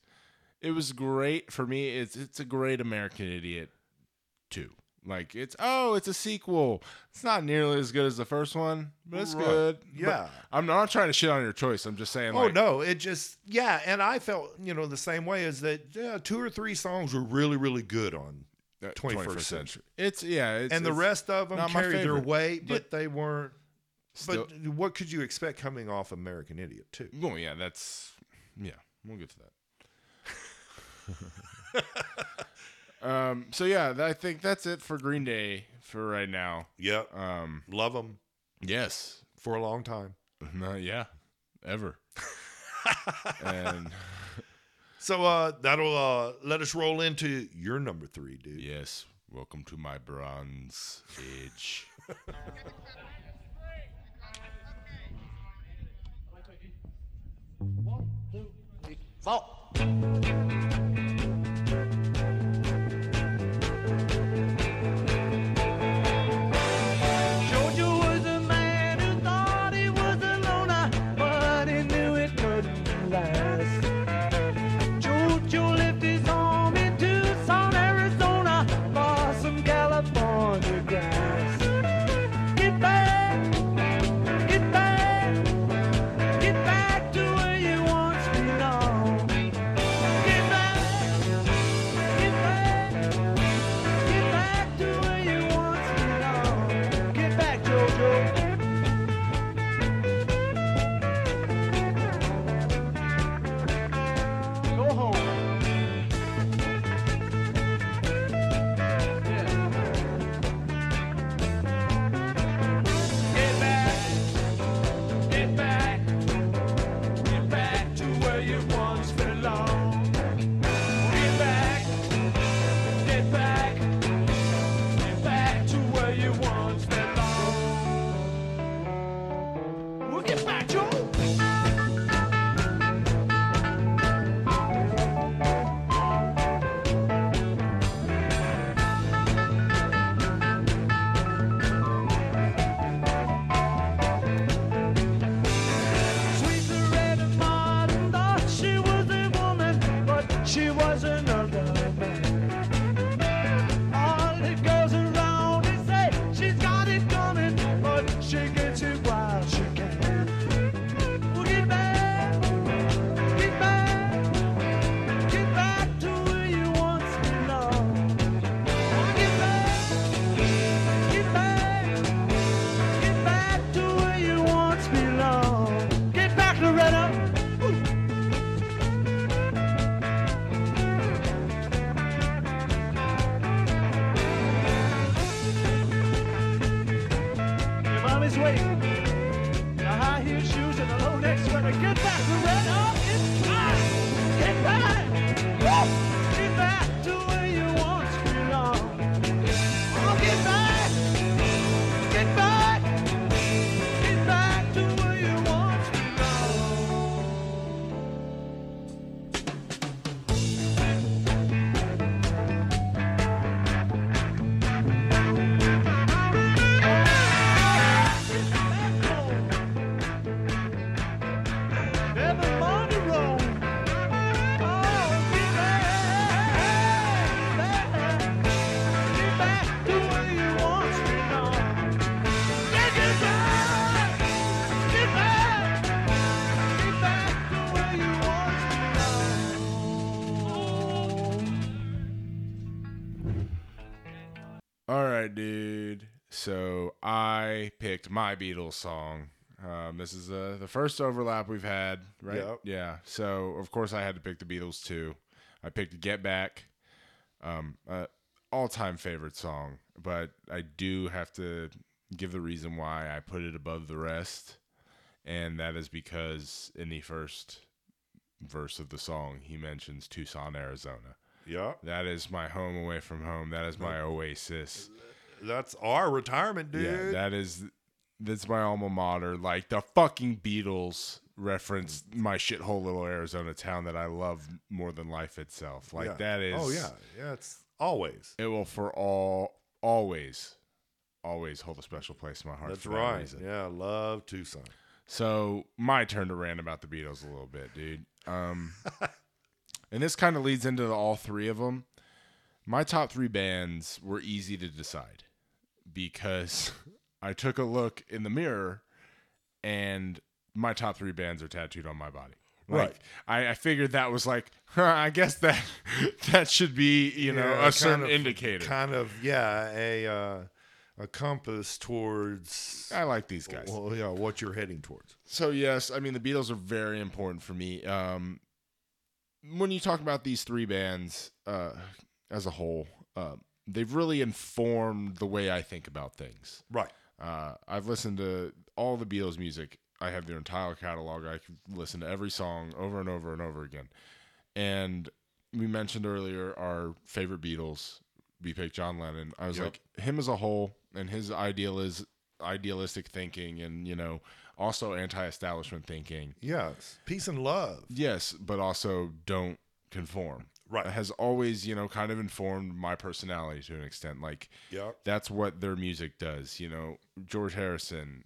it was great for me. It's it's a great American Idiot, two. Like it's oh, it's a sequel. It's not nearly as good as the first one, but it's Right. good. But Yeah. I'm not trying to shit on your choice. I'm just saying. Oh like, no, it just yeah, and I felt you know the same way as that. Yeah, two or three songs were really really good on, uh, 21st century. It's yeah, it's, and the rest of them carried their weight, but they weren't. still- But what could you expect coming off American Idiot too? well, yeah, that's yeah. We'll get to that. um. So yeah, I think that's it for Green Day for right now. Yep, Um. love them Yes. for a long time. No. Yeah. Ever. and. So uh, that'll uh, let us roll into your number three, dude. Yes, welcome to my bronze age. Georgia I picked my Beatles song. Um, this is uh, the first overlap we've had, right? Yep. Yeah. So of course I had to pick the Beatles too. I picked "Get Back," um, uh, all-time favorite song, but I do have to give the reason why I put it above the rest, and that is because in the first verse of the song he mentions Tucson, Arizona. Yeah, That is my home away from home. That is my oasis. That's our retirement, dude. Yeah, that is that's my alma mater. Like the fucking Beatles reference my shithole little Arizona town that I love more than life itself. Like Yeah. that is Oh yeah, yeah. It's always. It will for all always always hold a special place in my heart. That's for that right. reason. Yeah, love Tucson. So my turn to rant about the Beatles a little bit, dude. Um, and this kind of leads into the, all three of them. My top three bands were easy to decide because I took a look in the mirror, and my top three bands are tattooed on my body. Like, Right. I, I figured that was like, huh, I guess that that should be you know Yeah, a certain of- indicator. Kind of, yeah, a uh, a compass towards. I like these guys. Well, yeah, what you're heading towards. So yes, I mean the Beatles are very important for me. Um, when you talk about these three bands uh, as a whole, uh, they've really informed the way I think about things. Right. Uh, I've listened to all the Beatles music. I have their entire catalog. I can listen to every song over and over and over again. And we mentioned earlier our favorite Beatles. We picked John Lennon. I was Yep. like him as a whole and his ideal is idealistic thinking and you know also anti-establishment thinking. Yes. Peace and love. Yes, but also don't conform. Right. Has always, you know, kind of informed my personality to an extent. Like Yep. that's what their music does. You know, George Harrison,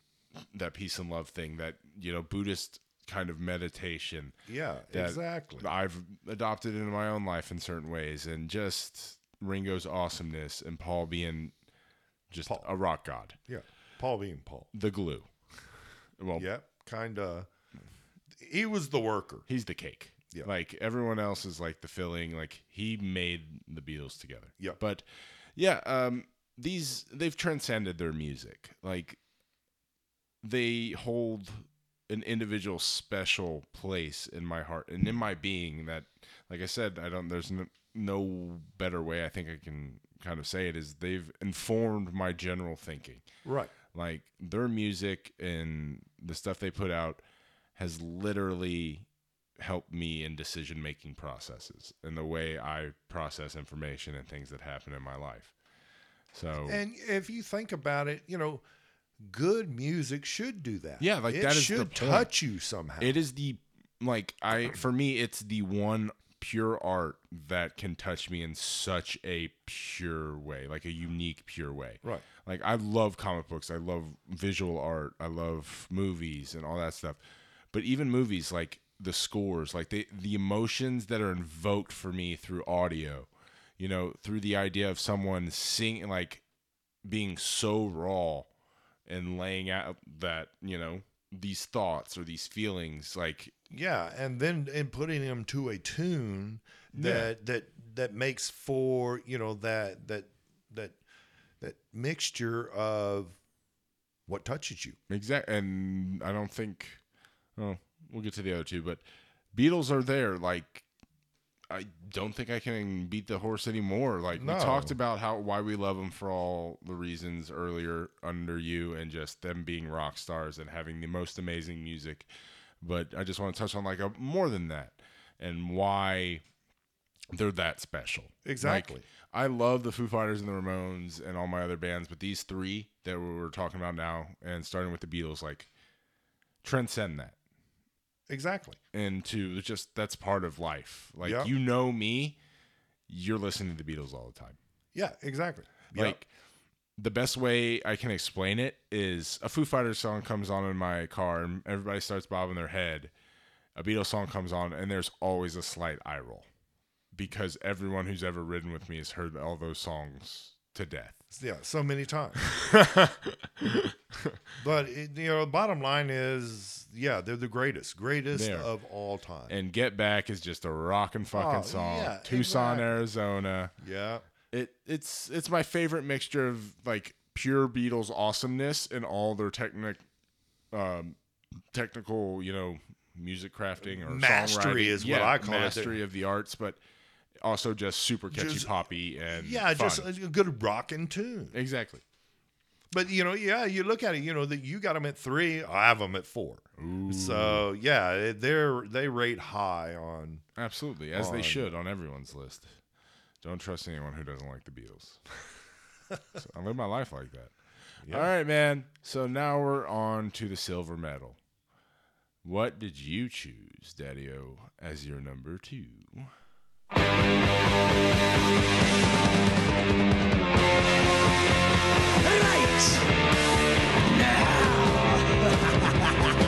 that peace and love thing, that you know, Buddhist kind of meditation. Yeah. Exactly. I've adopted into my own life in certain ways, and just Ringo's awesomeness and Paul being just Paul. a rock god, yeah. Paul being Paul. the glue. Well, Yep. Kind of. He was the worker. he's the cake. Yeah. Like everyone else is like the filling. Like he made the Beatles together. Yeah. But yeah, um, these they've transcended their music. Like they hold an individual special place in my heart and in my being that like I said, I don't there's no, no better way I think I can kind of say it is they've informed my general thinking Right. like their music and the stuff they put out has literally helped me in decision making processes and the way I process information and things that happen in my life. So And if you think about it, you know, good music should do that. Yeah, like it that is the should touch you somehow. it is the like I for me it's the one pure art that can touch me in such a pure way, like a unique pure way. Right. Like I love comic books, I love visual art, I love movies and all that stuff. But even movies like the scores, like the the emotions that are invoked for me through audio, you know, through the idea of someone sing like being so raw and laying out that, you know, these thoughts or these feelings like Yeah, and then and putting them to a tune that that that makes for you know that that that that mixture of what touches you. exactly, and I don't think. Oh, we'll get to the other two, but Beatles are there. Like, I don't think I can beat the horse anymore. Like No. we talked about how why we love them for all the reasons earlier under you, and just them being rock stars and having the most amazing music. But I just want to touch on like a, more than that, and why they're that special. Exactly. Like, I love the Foo Fighters and the Ramones and all my other bands, but these three that we're talking about now, and starting with the Beatles, like transcend that Exactly. into just that's part of life. Like Yeah. you know me, you're listening to the Beatles all the time. Yeah, exactly. Yeah. Like the best way I can explain it is a Foo Fighters song comes on in my car and everybody starts bobbing their head. A Beatles song comes on and there's always a slight eye roll because everyone who's ever ridden with me has heard all those songs to death. Yeah, so many times. but it, you know, bottom line is, yeah, they're the greatest, greatest of all time. And Get Back is just a rockin' fucking Oh, song. yeah, Tucson, exactly. Arizona. yeah, it it's it's my favorite mixture of like pure Beatles awesomeness and all their technic um technical, you know, music crafting or Mastery songwriting. is what I call it. mastery of the arts, but also just super catchy Just- poppy and yeah, fun. just a good rocking tune. exactly. But you know, yeah, you look at it, you know, that you got them at three, I have them at four. So yeah, they're they rate high on. Absolutely, as they should on everyone's list. Don't trust anyone who doesn't like the Beatles. so I live my life like that. All right, man. So now we're on to the silver medal. What did you choose, Daddy O, as your number two? I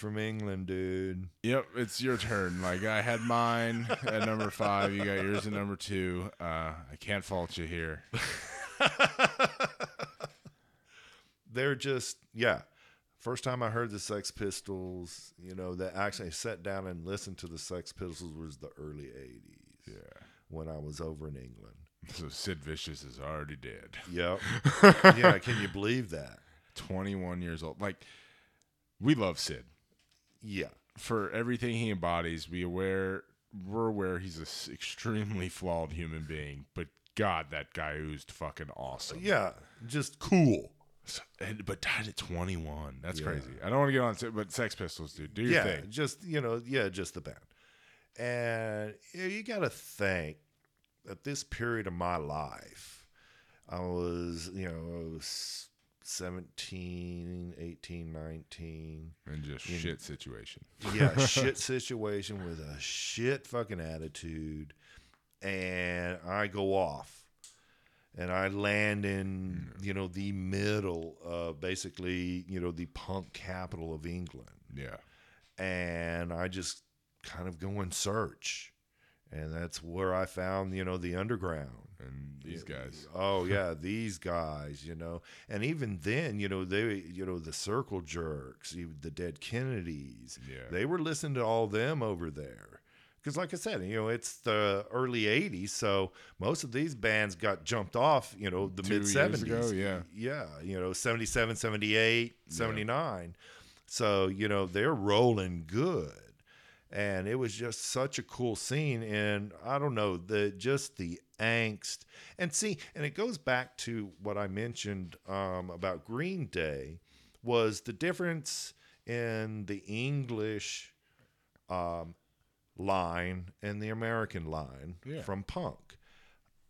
from England, dude. Yep, it's your turn. Like I had mine at number five. You got yours at number two. Uh, I can't fault you here. They're just yeah. First time I heard the Sex Pistols, you know, that actually sat down and listened to the Sex Pistols was the early '80s. Yeah. when I was over in England. So Sid Vicious is already dead. Yep. yeah, can you believe that? 21 years old. Like we love Sid Yeah. for everything he embodies. We aware we're aware he's an extremely flawed human being, but God, that guy oozed fucking awesome. Yeah, just cool. So- and- but died at 21. That's Yeah. crazy. I don't want to get on, to, but Sex Pistols, dude, do your yeah, thing. just you know, yeah, just the band. And you, you got to think at this period of my life, I was, you know, I was 17, 18, 19. And just shit situation. Yeah, shit situation with a shit fucking attitude. And I go off. And I land in, you know, the middle of basically, you know, the punk capital of England. Yeah. and I just kind of go in search, and that's where I found you know the underground. And these guys. Oh yeah, these guys, you know, and even then, you know, they, you know, the Circle Jerks, the Dead Kennedys, Yeah. they were listening to all them over there. Because, like I said, you know, it's the early '80s, so most of these bands got jumped off, you know, the mid years '70s. ago, yeah. yeah, you know, 77, 78, 79. So, you know, they're rolling good. And it was just such a cool scene. And I don't know, the just the angst. And see, and it goes back to what I mentioned um, about Green Day was the difference in the English um, line and the American line Yeah. from punk.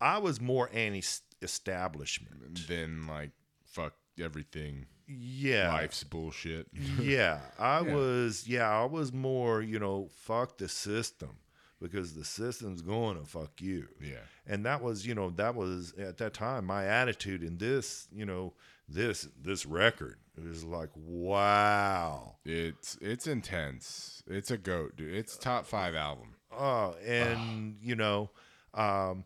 I was more anti establishment. than like, fuck everything. Yeah. Life's bullshit. yeah, I Yeah. was. Yeah, I was more. You know, fuck the system because the system's going to fuck you. Yeah. and that was. You know, that was at that time my attitude in this. You know, this this record. It was like, wow. It's it's intense. It's a goat, dude. It's top five album. Oh, and you know, um,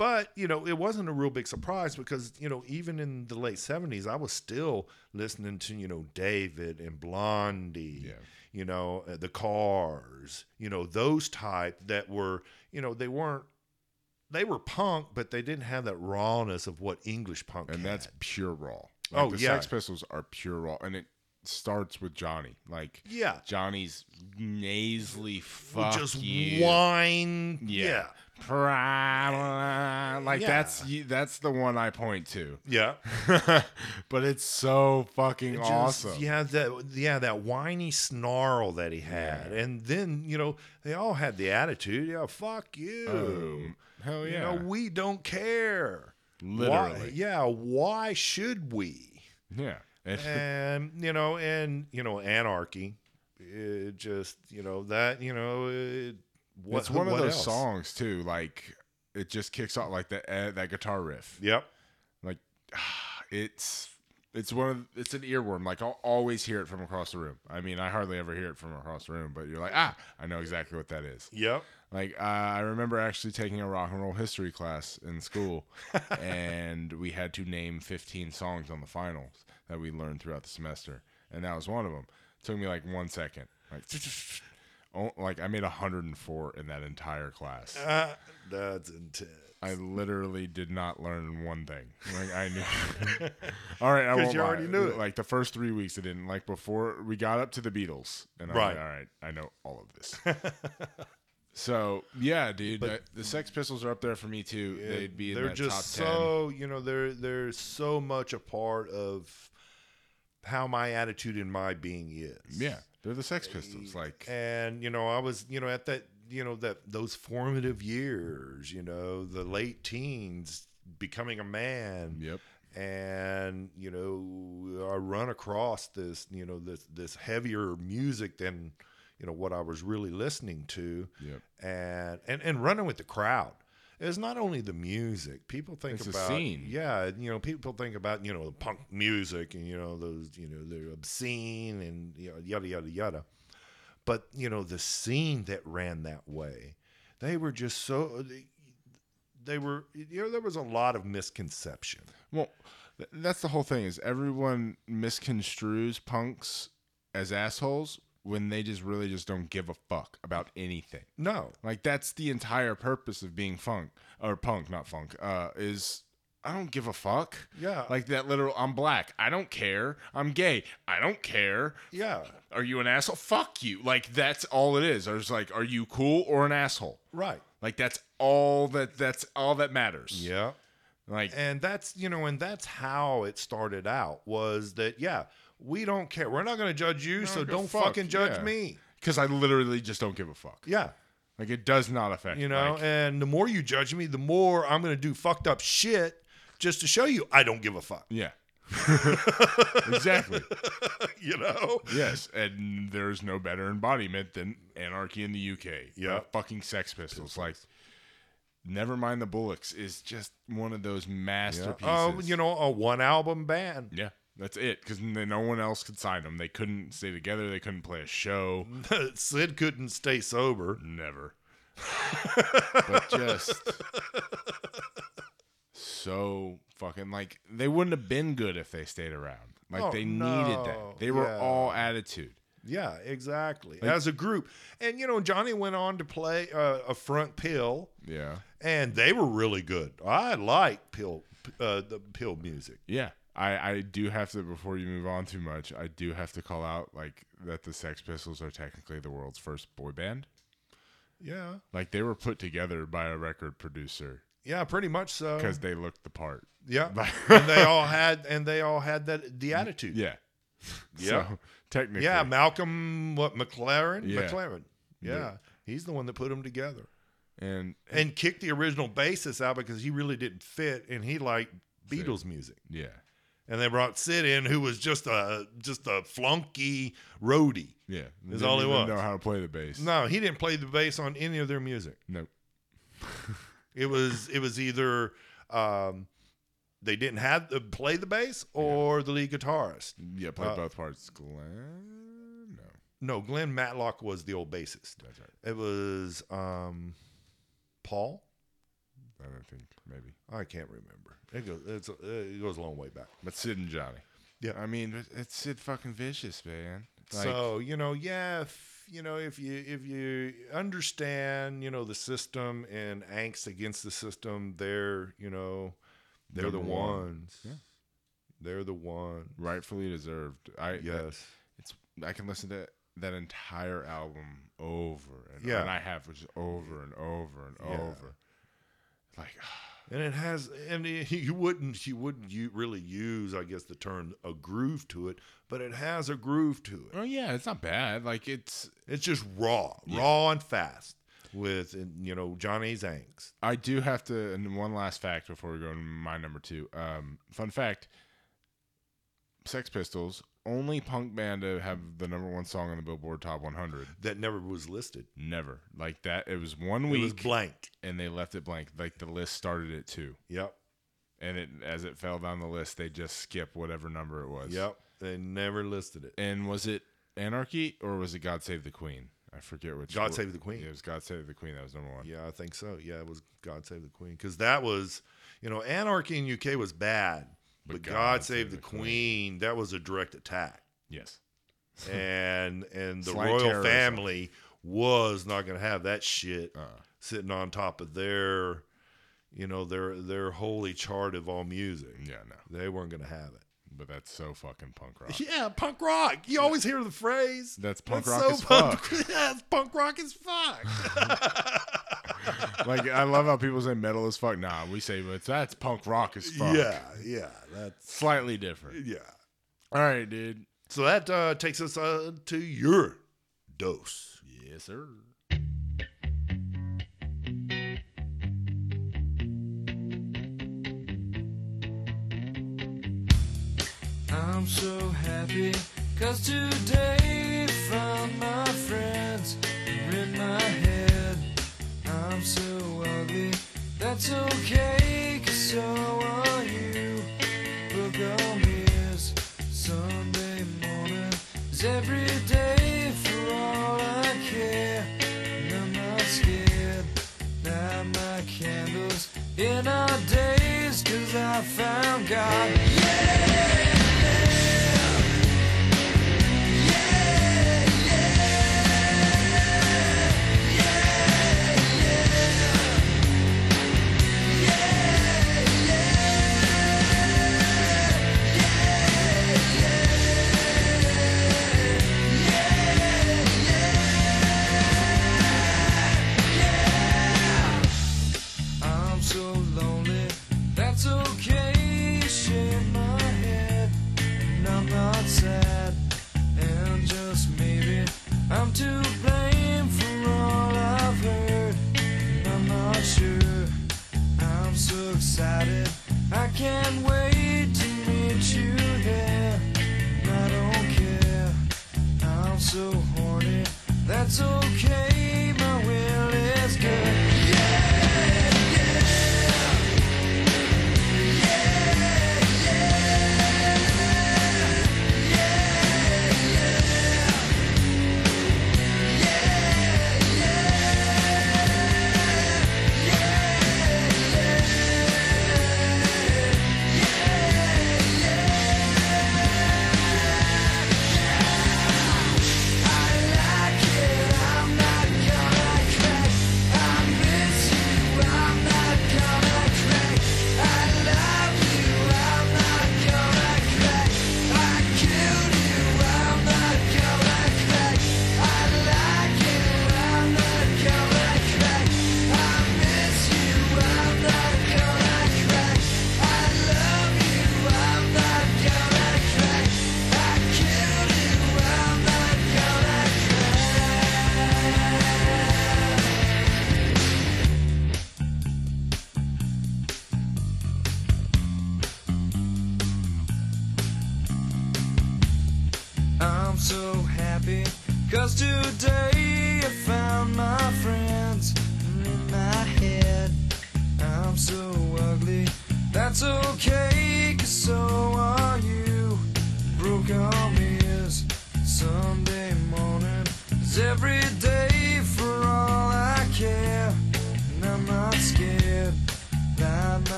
but you know, it wasn't a real big surprise because you know, even in the late seventies, I was still listening to you know David and Blondie, Yeah. you know, uh, the Cars, you know, those type that were, you know, they weren't. They were punk, but they didn't have that rawness of what English punk And had. that's pure raw. Oh, the yeah. Sex Pistols are pure raw. And it starts with Johnny. Like yeah, Johnny's nasally fuck just you. whine, Yeah. Pra- Like Yeah. that's that's the one I point to. yeah. but it's so fucking Just- awesome. Yeah, that yeah, that whiny snarl that he had, and then you know they all had the attitude. Yeah, fuck you. Um, hell You yeah. know we don't care. Why, Literally. yeah. Why should we? yeah. And- And you know, and you know, anarchy. It just you know that you know. It, what, it's one of those else? songs too. Like it just kicks off like that uh, that guitar riff. Yep. Like it's it's one of it's an earworm. Like I'll always hear it from across the room. I mean, I hardly ever hear it from across the room, but you're like, ah, I know exactly what that is. Yep. Like uh, I remember actually taking a rock and roll history class in school, and we had to name 15 songs on the finals that we learned throughout the semester, and that was one of them. It took me like one second, like. Oh, like I made 104 in that entire class. Uh, that's intense. I literally did not learn one thing. Like I knew. all right, I won't you lie. already knew it. Like the first three weeks, I didn't. Like before we got up to the Beatles, and I'm Right. like, all right, I know all of this. so yeah, dude, But- uh, the Sex Pistols are up there for me too. Yeah, They'd be in they're just so you know they're they're so much a part of how my attitude and my being is Yeah, they're the Sex Pistols. Like and you know i was you know at that you know that those formative years you know the late teens becoming a man yep, and you know i run across this you know this this heavier music than you know what i was really listening to yep. and and and running with the crowd is not only the music. People think It's the about scene. yeah, you know, people think about you know the punk music and you know those you know they're obscene and you know, yada yada yada. But you know the scene that ran that way, they were just so they, they were you know there was a lot of misconception. Well, th- that's the whole thing. Is everyone misconstrues punks as assholes when they just really just don't give a fuck about anything. No, Like that's the entire purpose of being funk or punk, not funk. Uh, is I don't give a fuck. Yeah. Like that literal. I'm black. I don't care. I'm gay. I don't care. yeah, Are you an asshole? Fuck you. Like that's all it is. Or it's like, are you cool or an asshole? right, Like that's all that. That's all that matters. yeah. Like and that's you know and that's how it started out was that yeah we don't care we're not going to judge you so don't fuck, fucking judge yeah. me because I literally just don't give a fuck. yeah Like it does not affect. you know like, and the more you judge me the more i'm going to do fucked up shit just to show you i don't give a fuck yeah. exactly. you know Yes, and there's no better embodiment than Anarchy in the UK. Yeah. Fucking Sex Pistols. Like, never mind the Bollocks is just one of those masterpieces. oh you know a one album band yeah, that's it. Because no one else could sign them. They couldn't stay together. They couldn't play a show. sid couldn't stay sober Never. but just so fucking like they wouldn't have been good if they stayed around. Like Oh, they needed no. that. They were Yeah. all attitude. yeah exactly as a group and you know johnny went on to play uh, a front PiL Yeah. and they were really good i like PiL uh, the PiL music Yeah. I, I do have to before you move on too much, I do have to call out like that the Sex Pistols are technically the world's first boy band. yeah Like they were put together by a record producer Yeah, pretty much so. because they looked the part. yeah, and they all had and they all had that the attitude. Yeah. Yeah. So technically. yeah. Malcolm what McLaren? Yeah. McLaren. Yeah, he's the one that put them together and and kicked the original bassist out because he really didn't fit and he liked Beatles music. yeah. And they brought Sid in, who was just a just a flunky roadie. Yeah. Is Didn't all he was. know how to play the bass. No, he didn't play the bass on any of their music. Nope. It was it was either um, they didn't have to play the bass or the lead guitarist. Yeah, played Uh, both parts. Glenn? No. No, Glenn Matlock was the old bassist. That's right. It was um, Paul. I don't think maybe. I can't remember. It goes it's, it goes a long way back. But Sid and Johnny. Yeah. I mean, it's Sid fucking vicious, man. Like, so you know, yeah, if, you know, if you if you understand, you know, the system and angst against the system, they're you know, they're the Number one. ones. Yeah. They're the ones. rightfully deserved. I Yes. it's I can listen to that entire album over and Yeah. and I have just over and over and Yeah. over. Like And it has, and it- you wouldn't, you wouldn't you really use, I guess, the term a groove to it, but it has a groove to it. oh yeah, it's not bad. Like it's It's just raw, raw and fast with, you know, Johnny's angst. I do have to and one last fact before we go to my number two. Um fun fact Sex Pistols, only punk band to have the number one song on the Billboard Top 100. That never was listed. Never like that. It was one It week, was blank. and they left it blank. Like the list started at two, Yep. and it as it fell down the list, they just skip whatever number it was. Yep. They never listed it. And was it Anarchy or was it God Save the Queen? I forget which. God Save the Queen. Yeah, it was God Save the Queen. That was number one. Yeah, I think so. Yeah, it was God Save the Queen because that was, you know, Anarchy in UK was bad, but, God, Save the, Queen, that was a direct attack, Yes. and and the Slight royal terrorism. family was not going to have that shit Uh, sitting on top of their, you know, their their holy chart of all music. yeah, no. They weren't going to have it. But that's so fucking punk rock. Yeah, punk rock. You always hear the phrase. That's punk That's rock so as punk, fuck. Yeah, it's punk rock as fuck. like I love how people say metal as fuck. Nah, we say it's that's punk rock as fuck. yeah, yeah, that's Slightly different. yeah. All right, dude. So that uh, takes us uh, to your dose. Yes, sir. I'm so happy cause today found my friends are in my head. I'm so ugly That's okay, cause so are you. Look on mirrors. Sunday morning is every day for all I care. And I'm not scared. Light my candles in our days, cause I found God.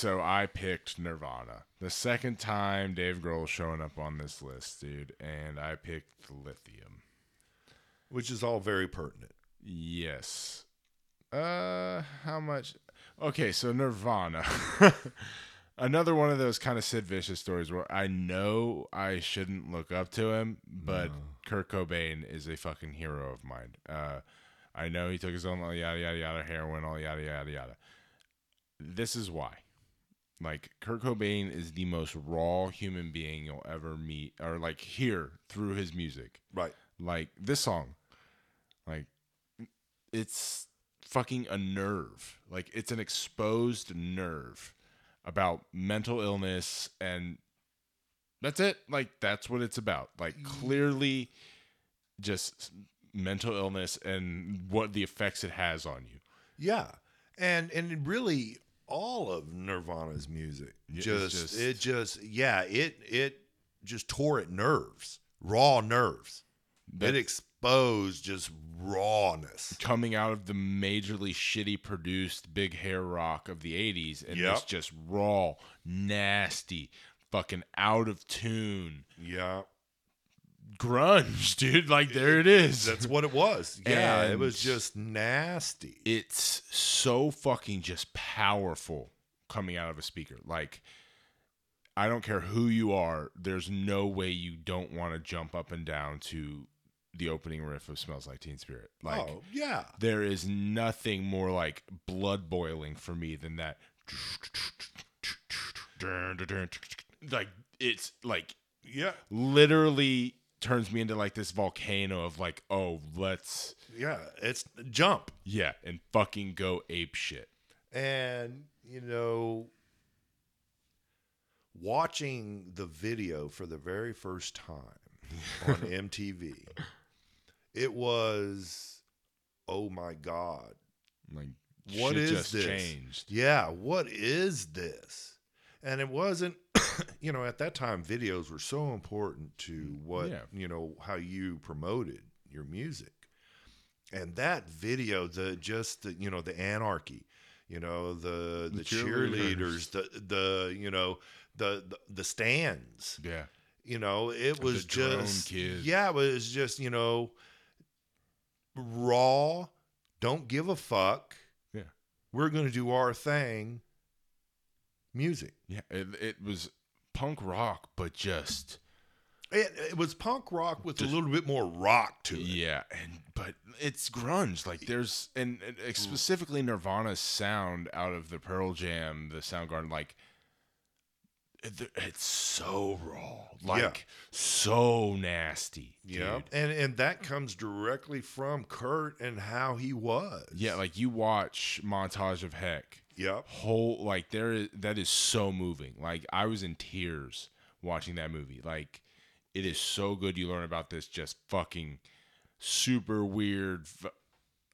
So I picked Nirvana. The second time Dave Grohl's showing up on this list, dude, and I picked Lithium. which is all very pertinent. Yes. Uh, how much? Okay, so Nirvana. Another one of those kind of Sid Vicious stories where I know I shouldn't look up to him, but Kurt Cobain is a fucking hero of mine. Uh, I know he took his own yada yada yada heroin, all yada yada yada. This is why. Like Kurt Cobain is the most raw human being you'll ever meet or like hear through his music. Right. like this song. Like it's fucking a nerve. Like it's an exposed nerve about mental illness and that's it. Like that's what it's about. Like mm. clearly just mental illness and what the effects it has on you. Yeah, and and really all of Nirvana's music just, just- it just yeah it it just tore at nerves, raw nerves. It exposed just rawness. coming out of the majorly shitty produced big hair rock of the 80s and Yep. this just raw nasty fucking out of tune Yeah, grunge dude. Like there it is. That's what it was. Yeah, it was just nasty. it's so fucking just powerful coming out of a speaker. Like i don't care who you are there's no way you don't want to jump up and down to the opening riff of smells like teen spirit. Like oh yeah, there is nothing more like blood boiling for me than that. Like it's like yeah, literally turns me into like this volcano of like oh let's yeah. It's jump. yeah and fucking go ape shit And, you know, watching the video for the very first time on MTV, it was, oh my God, like what is this? changed Yeah, what is this? And it wasn't, you know, at that time, videos were so important to mm, what, Yeah. you know, how you promoted your music. And that video, the just the, you know, the anarchy, you know, the the, The cheerleaders, the the you know, the, the the stands, yeah you know, it The was just kids. yeah, it was just you know, raw. Don't give a fuck. Yeah. we're gonna do our thing. Music. yeah it, it was punk rock but just It, it was punk rock with Just- a little bit more rock to it. Yeah, and but it's grunge. Like there's and, and Mm. specifically Nirvana's sound out of the Pearl Jam, the Soundgarden, like it's so raw, like so nasty. Yeah, and and that comes directly from Kurt and how he was. yeah. Like you watch montage of Heck, Yep. whole like there is that is so moving. Like I was in tears watching that movie. Like it is so good. You learn about this just fucking super weird, f-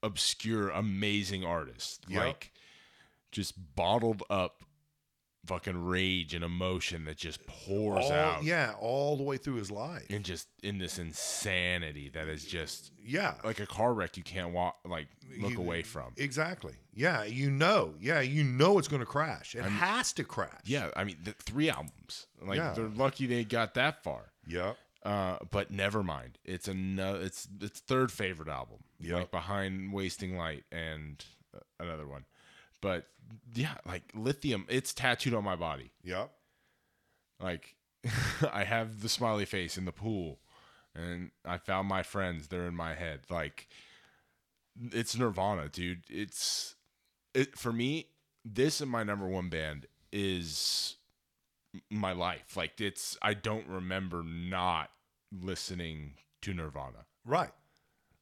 obscure, amazing artist. Yep. Like just bottled up fucking rage and emotion that just pours all, out. Yeah, all the way through his life. And just in this insanity that is just yeah, like a car wreck you can't walk like look You- away from. exactly. Yeah, you know. Yeah, you know it's going to crash. It I'm- has to crash. Yeah, I mean the three albums. Like Yeah. they're lucky they got that far. Yeah. Uh, but never mind. It's another. It's it's third favorite album. Yeah, Like behind Wasting Light and uh, another one. But yeah, like Lithium, it's tattooed on my body. Yep. Like I have the smiley face in the pool, and I found my friends. They're in my head. Like it's Nirvana, dude. It's it for me. This and my number one band is my life. Like it's. I don't remember not listening to Nirvana. Right.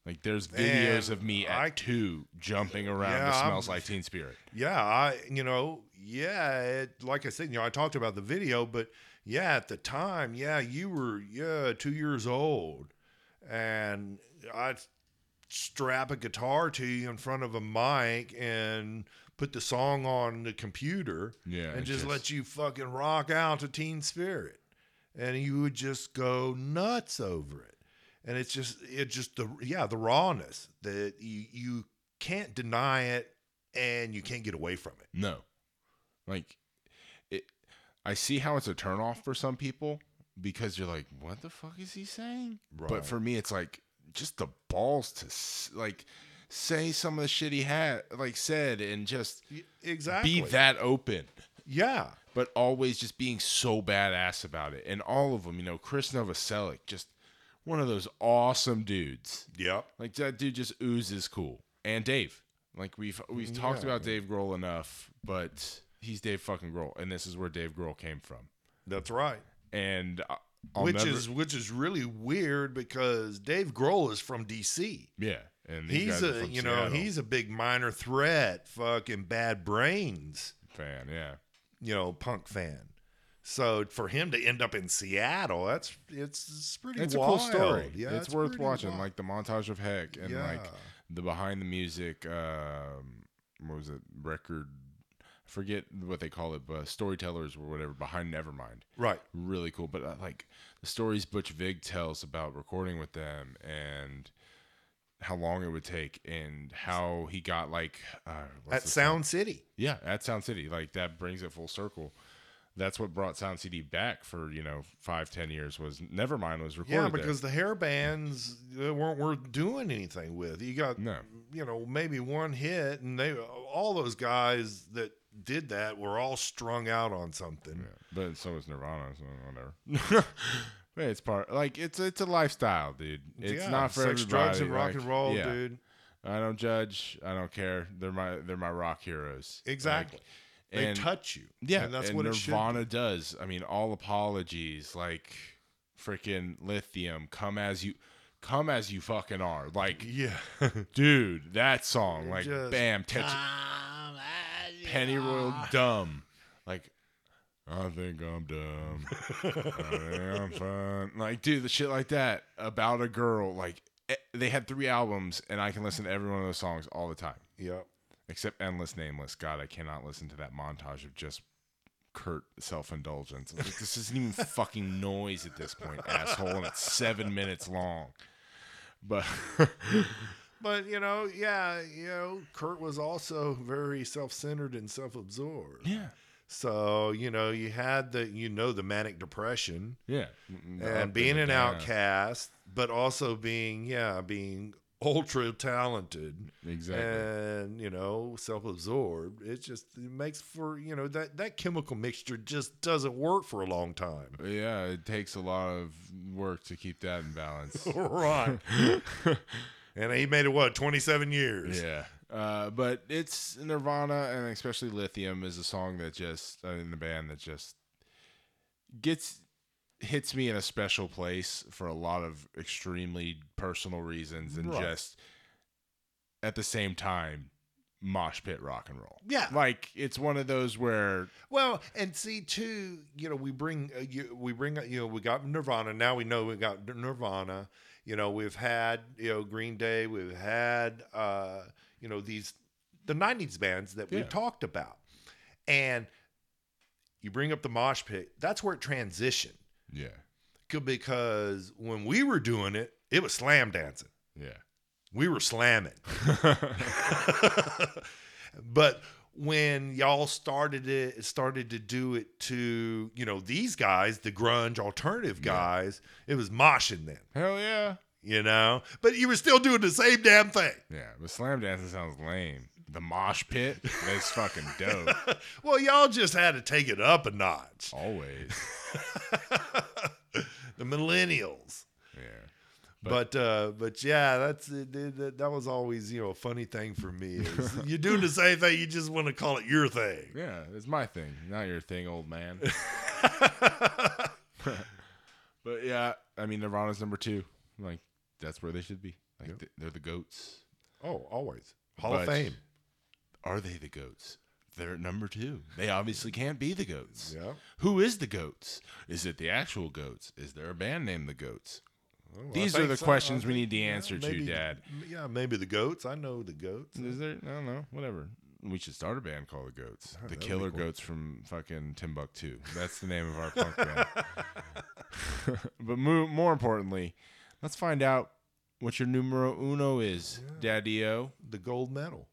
Like there's videos And of me at I- two jumping around Yeah, to I'm- smells like Teen Spirit. Yeah, I you know, yeah, it, like I said, you know, I talked about the video, but yeah, at the time, yeah, you were yeah, 2 years old and I'd strap a guitar to you in front of a mic and put the song on the computer Yeah, and just, just- let you fucking rock out to Teen Spirit. And you would just go nuts over it. And it's just it just the yeah, the rawness that you you can't deny it and you can't get away from it. No. Like it I see how it's a turnoff for some people because you're like, what the fuck is he saying? Right. But for me it's like just the balls to like say some of the shit he had like said and just Exactly. be that open. Yeah. But always just being so badass about it. And all of them, you know, Chris Novoselic, just one of those awesome dudes. Yep. Like that dude just oozes cool. And Dave. Like we've we've talked about Dave Grohl enough, but he's Dave fucking Grohl, and this is where Dave Grohl came from. That's right. And I'll which never- is which is really weird because Dave Grohl is from DC. yeah, and He's a you know, he's a big minor threat, fucking bad brains, fan. Yeah, you know, punk fan. So for him to end up in Seattle, that's it's, it's pretty it's a wild. cool story. Yeah, it's, worth watching. wild. Like the montage of Heck and like the behind the music. Um, what was it? Record. forget what they call it, but storytellers or whatever behind Nevermind. Right. Really cool. But uh, like the stories Butch Vig tells about recording with them and how long it would take and how he got like uh, At Sound City. yeah, at Sound City. Like that brings it full circle. That's what brought Sound City back for you know five, ten years. Was Nevermind was recorded. Yeah, there. because the hair bands weren't worth doing anything with. You got, No. you know, maybe one hit, and they all those guys that did that were all strung out on something. but so is Nirvana. So whatever. But it's part like it's it's a lifestyle, dude. It's Yeah, not for sex, everybody. drugs, and rock like, and roll, yeah. dude. I don't judge. I don't care. They're my they're my rock heroes. Exactly. Like, they and- touch you. Yeah, and that's and what it. Nirvana does. I mean, all apologies, like freaking lithium, come as you, come as you fucking are. Like. Yeah. dude, that song, like, Just bam, touch, Penny Royal, dumb. Like, I think I'm dumb. I think I'm fun. Like, dude, the shit like that about a girl. Like, eh, they had three albums, and I can listen to every one of those songs all the time Yep. Except endless nameless. God i cannot listen to that montage of just kurt self-indulgence. Like, this isn't even fucking noise at this point asshole and it's seven minutes long. But But you know, yeah, you know, Kurt was also very self-centered and self-absorbed. yeah. So you know, you had the you know the manic depression. Yeah. And being an outcast, but also being yeah being ultra talented exactly and you know self-absorbed. It just it makes for you know that that chemical mixture just doesn't work for a long time. yeah it takes a lot of work to keep that in balance right. and he made it what twenty seven years. Yeah. Uh, but it's Nirvana and especially Lithium is a song that just uh, in the band that just gets hits me in a special place for a lot of extremely personal reasons and Right. just at the same time mosh pit rock and roll. Yeah. Like it's one of those where Well, and see too, you know, we bring uh, you, we bring you know we got Nirvana. Now we know we got Nirvana. You know, we've had you know Green Day. We've had uh, you know these the '90s bands that Yeah. we've talked about, and you bring up the mosh pit. That's where it transitioned yeah. Because when we were doing it, it was slam dancing. Yeah. We were slamming. but when y'all started it started to do it to you know these guys the grunge alternative guys it was moshing then Hell yeah. you know but you were still doing the same damn thing Yeah. But slam dancing sounds lame. The mosh pit, that's fucking dope. well y'all just had to take it up a notch Always. The millennials Yeah. but uh but yeah that's it, it- that, that was always you know a funny thing for me is you're doing the same thing you just want to call it your thing Yeah, it's my thing, not your thing, old man. but yeah, I mean Nirvana's number two. Like that's where they should be. Like th- they're the goats. oh always hall of fame Are they the goats? They're at number two. They obviously can't be the goats. yeah Who is the goats? Is it the actual goats? Is there a band named the goats? Oh, well, These are the so. questions I we need the yeah, answer to, Dad. Yeah, maybe the goats. I know the goats. Is there? I don't know. Whatever. We should start a band called the Goats. the Killer cool. Goats from fucking Timbuktu. That's the name of our punk band. but mo- more importantly, let's find out what your numero uno is, Daddy-O. The gold medal.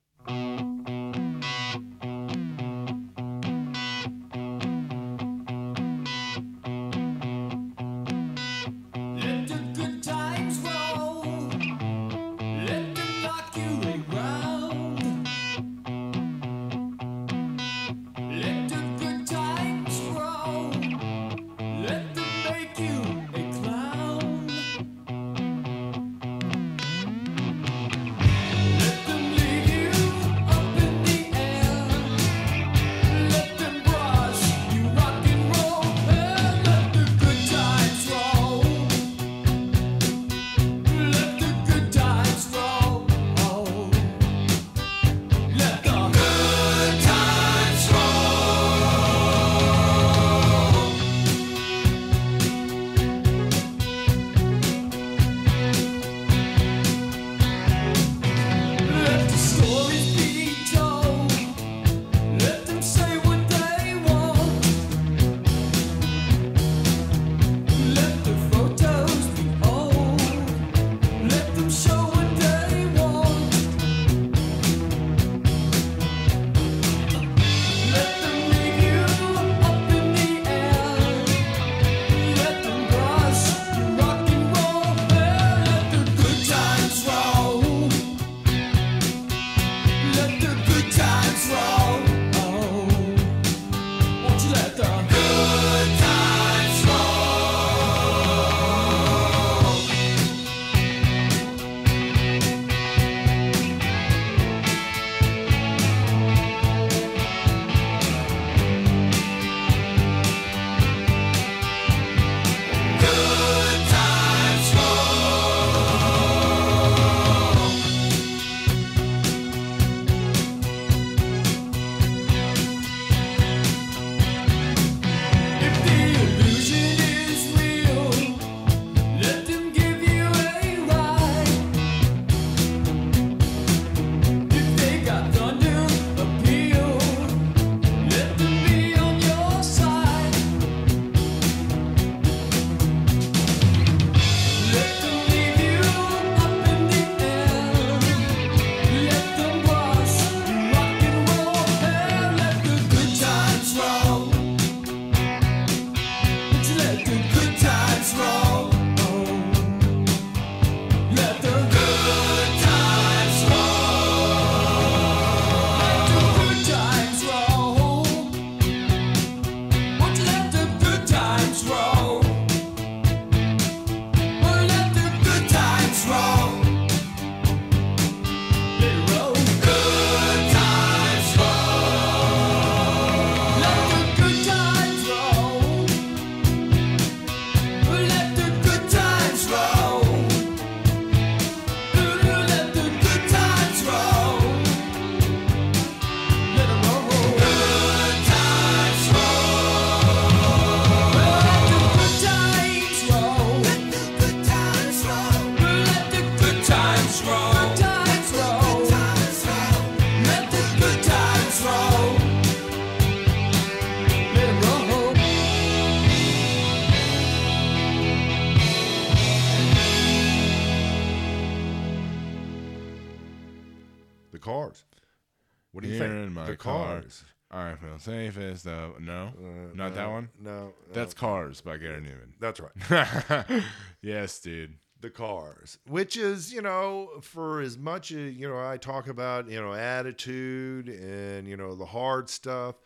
The car. Cars. I feel safest though. No, Uh, not that one. No, That's no. Cars by Gary Numan. that's right. yes, dude. the cars, which is, you know, for as much as, you know, I talk about, you know, attitude and, you know, the hard stuff,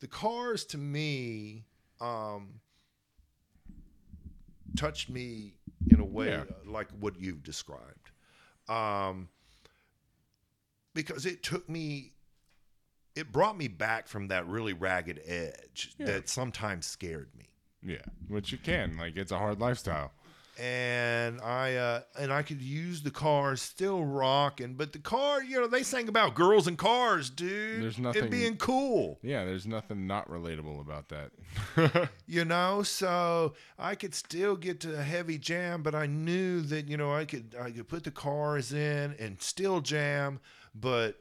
the cars to me, um, touched me in a way Yeah. like what you've described. Um, because it took me, it brought me back from that really ragged edge Yeah. that sometimes scared me. Yeah, which you can. Like it's a hard lifestyle. and I uh, and I could use the cars still rocking, but the car, you know, they sang about girls and cars, dude. There's nothing It being cool, Yeah, there's nothing not relatable about that. you know. So I could still get to a heavy jam, but I knew that you know I could I could put the cars in and still jam, but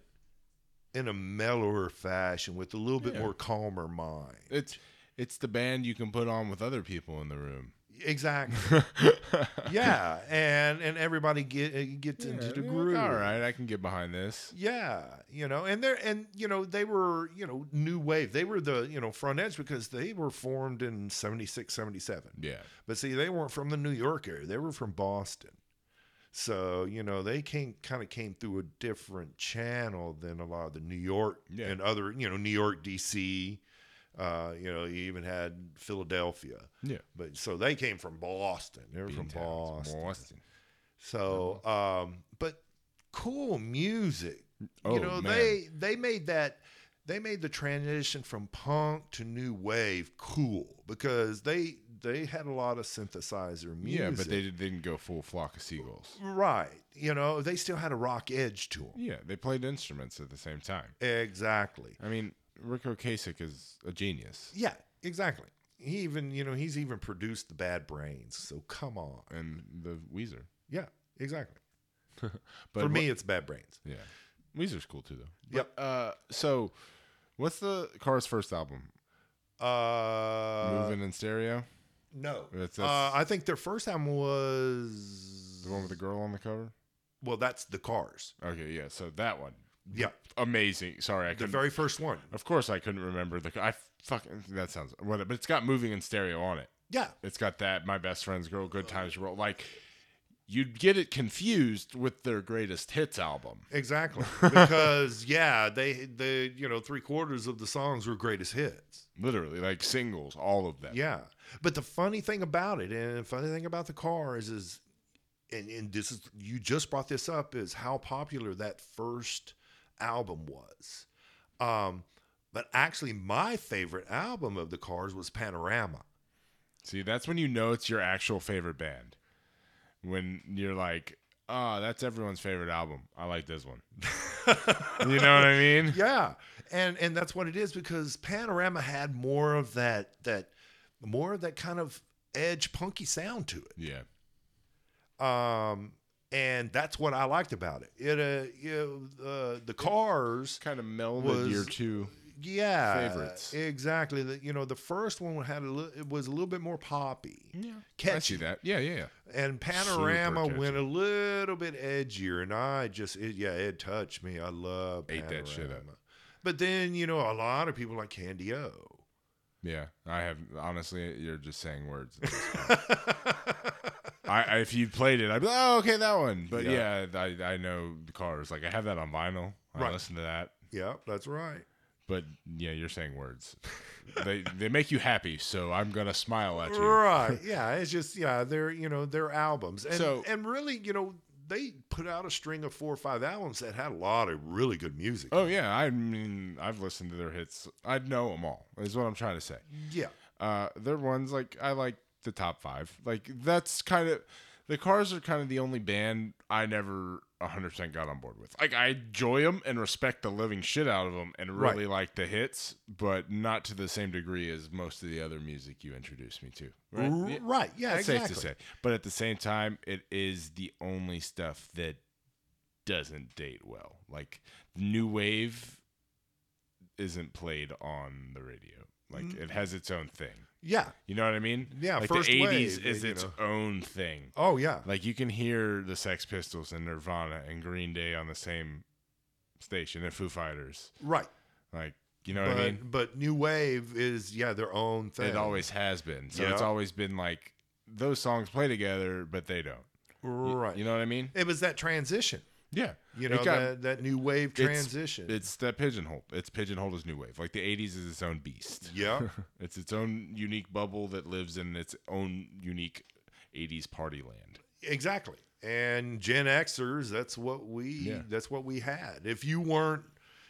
in a mellower fashion with a little bit Yeah. more calmer mind. it's it's the band you can put on with other people in the room. Exactly. yeah, and and everybody get uh, gets into the Yeah, groove. All right, I can get behind this. Yeah, you know, and they're and you know they were you know new wave. They were the you know front edge because they were formed in 76, 77. Yeah. But see, they weren't from the New York area. They were from Boston. So you know they came kind of came through a different channel than a lot of the New York Yeah. and other you know New York, D.C. Uh, you know, you even had Philadelphia. Yeah. But so they came from Boston. They were from Beantowns, Boston. Boston. So, um, but cool music. Oh, you know, man. they they made that they made the transition from punk to new wave cool because they they had a lot of synthesizer music. Yeah, but they did- didn't go full flock of seagulls. right. You know, they still had a rock edge to them. Yeah, they played instruments at the same time. Exactly. I mean, Ric Ocasek is a genius, Yeah, exactly. He even, you know, he's even produced the Bad Brains. So come on. and the Weezer. Yeah, exactly. But For me, it's Bad Brains. yeah, Weezer's cool too, though. Yep. But, uh, so what's the Cars' first album? Uh, Moving in stereo. No, That's- uh, I think their first album was The one with the girl on the cover. Well, that's the Cars. Okay, yeah. So that one, Yeah, amazing. Sorry, I the very first one. of course, I couldn't remember the. I fucking that sounds. What? But it's got moving in stereo on it. Yeah, It's got that my best friend's girl, good times roll. Like you'd get it confused with their greatest hits album. exactly. because yeah, they the you know three quarters of the songs were greatest hits. Literally, like singles, all of them. Yeah, but the funny thing about it, and the funny thing about the Cars is, and, and this is you just brought this up is how popular that first album was. Um, but actually, my favorite album of the Cars was Panorama. See, that's when you know it's your actual favorite band. When you're like, oh, that's everyone's favorite album. I like this one. you know what I mean? Yeah, and and that's what it is because Panorama had more of that that more of that kind of edge punky sound to it. Yeah. Um, and that's what I liked about it. It uh, you know, uh, the Cars, Kind of melded Was- your two. Yeah, favorites. exactly. The, you know, the first one had a little, it was a little bit more poppy. Yeah. I Catchy. see that. Yeah, yeah, yeah. And Panorama went a little bit edgier, and I just, it, yeah, it touched me. I love Ate that shit up. Panorama. But then, you know, a lot of people like Candy O. Yeah. I have, honestly, you're just saying words. at this point. I, I, if you played it, I'd be like, oh, okay, that one. But yeah, Yeah. I, I know the cars. Like, I have that on vinyl. I Right. listen to that. yeah, that's right. But yeah, you're saying words. they they make you happy, so I'm gonna smile at you. Right. Yeah. It's just, yeah, they're, you know, they're albums. And, So- and really, you know, they put out a string of four or five albums that had a lot of really good music. Oh yeah, I mean I've listened to their hits. I know them all. Is what I'm trying to say. Yeah. Uh, they're ones like I like the top five. Like that's kind of the Cars are kind of the only band I never 100% got on board with. Like I enjoy them and respect the living shit out of them and Right. really like the hits, but not to the same degree as most of the other music you introduced me to. Right? R- Yeah. Right. Yeah. That's exactly. safe to say. But at the same time, it is the only stuff that doesn't date well. Like new wave isn't played on the radio. Like Mm. it has its own thing. Yeah. You know what I mean? Yeah, Like first the '80s wave, is you its own thing. Oh, yeah. Like you can hear the Sex Pistols and Nirvana and Green Day on the same station at Foo Fighters. Right. Like, you know but what I mean? but new wave is yeah their own thing. It always has been. So it's always been like those songs play together, but they don't. Right. You know what I mean? it was that transition. Yeah. You know got- that that new wave transition. It's that pigeonhole. It's pigeonholed as new wave. Like the '80s is its own beast. yeah. It's its own unique bubble that lives in its own unique '80s party land. Exactly. And Gen Xers, that's what we Yeah. that's what we had. If you weren't,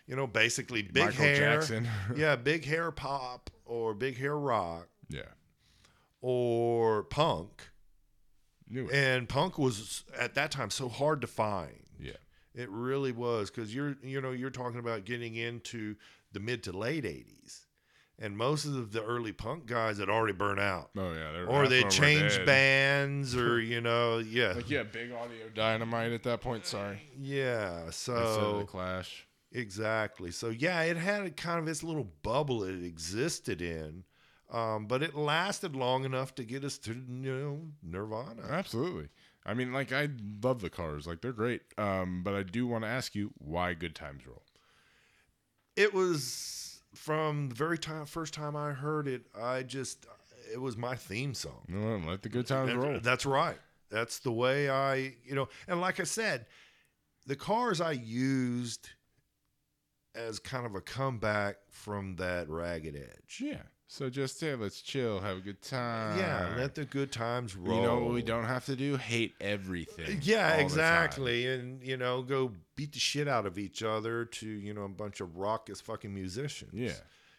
you know, basically big Michael hair, Jackson. yeah, big hair pop or big hair rock Yeah. or punk, New and punk was at that time so hard to find. It really was because you're you know you're talking about getting into the mid to late '80s, and most of the early punk guys had already burnt out, Oh yeah. they're- or they of 'em are changed bands, or you know, yeah, Like yeah, big audio dynamite at that point. Sorry. yeah. So the Clash. Exactly. So yeah, it had a kind of its little bubble it existed in, um, but it lasted long enough to get us to you know Nirvana. Absolutely. I mean, like I love the Cars. Like they're great. Um, but I do want to ask you why Good Times Roll. It was from the very time first time I heard it, I just it was my theme song. Let the Good Times roll. That's right. That's the way I you know, and like I said, the cars I used as kind of a comeback from that ragged edge. Yeah. So just yeah, let's chill, have a good time. Yeah, let the good times roll. you know what we don't have to do? Hate everything. Yeah, all the time. exactly. And you know, go beat the shit out of each other to, you know, a bunch of raucous fucking musicians. Yeah.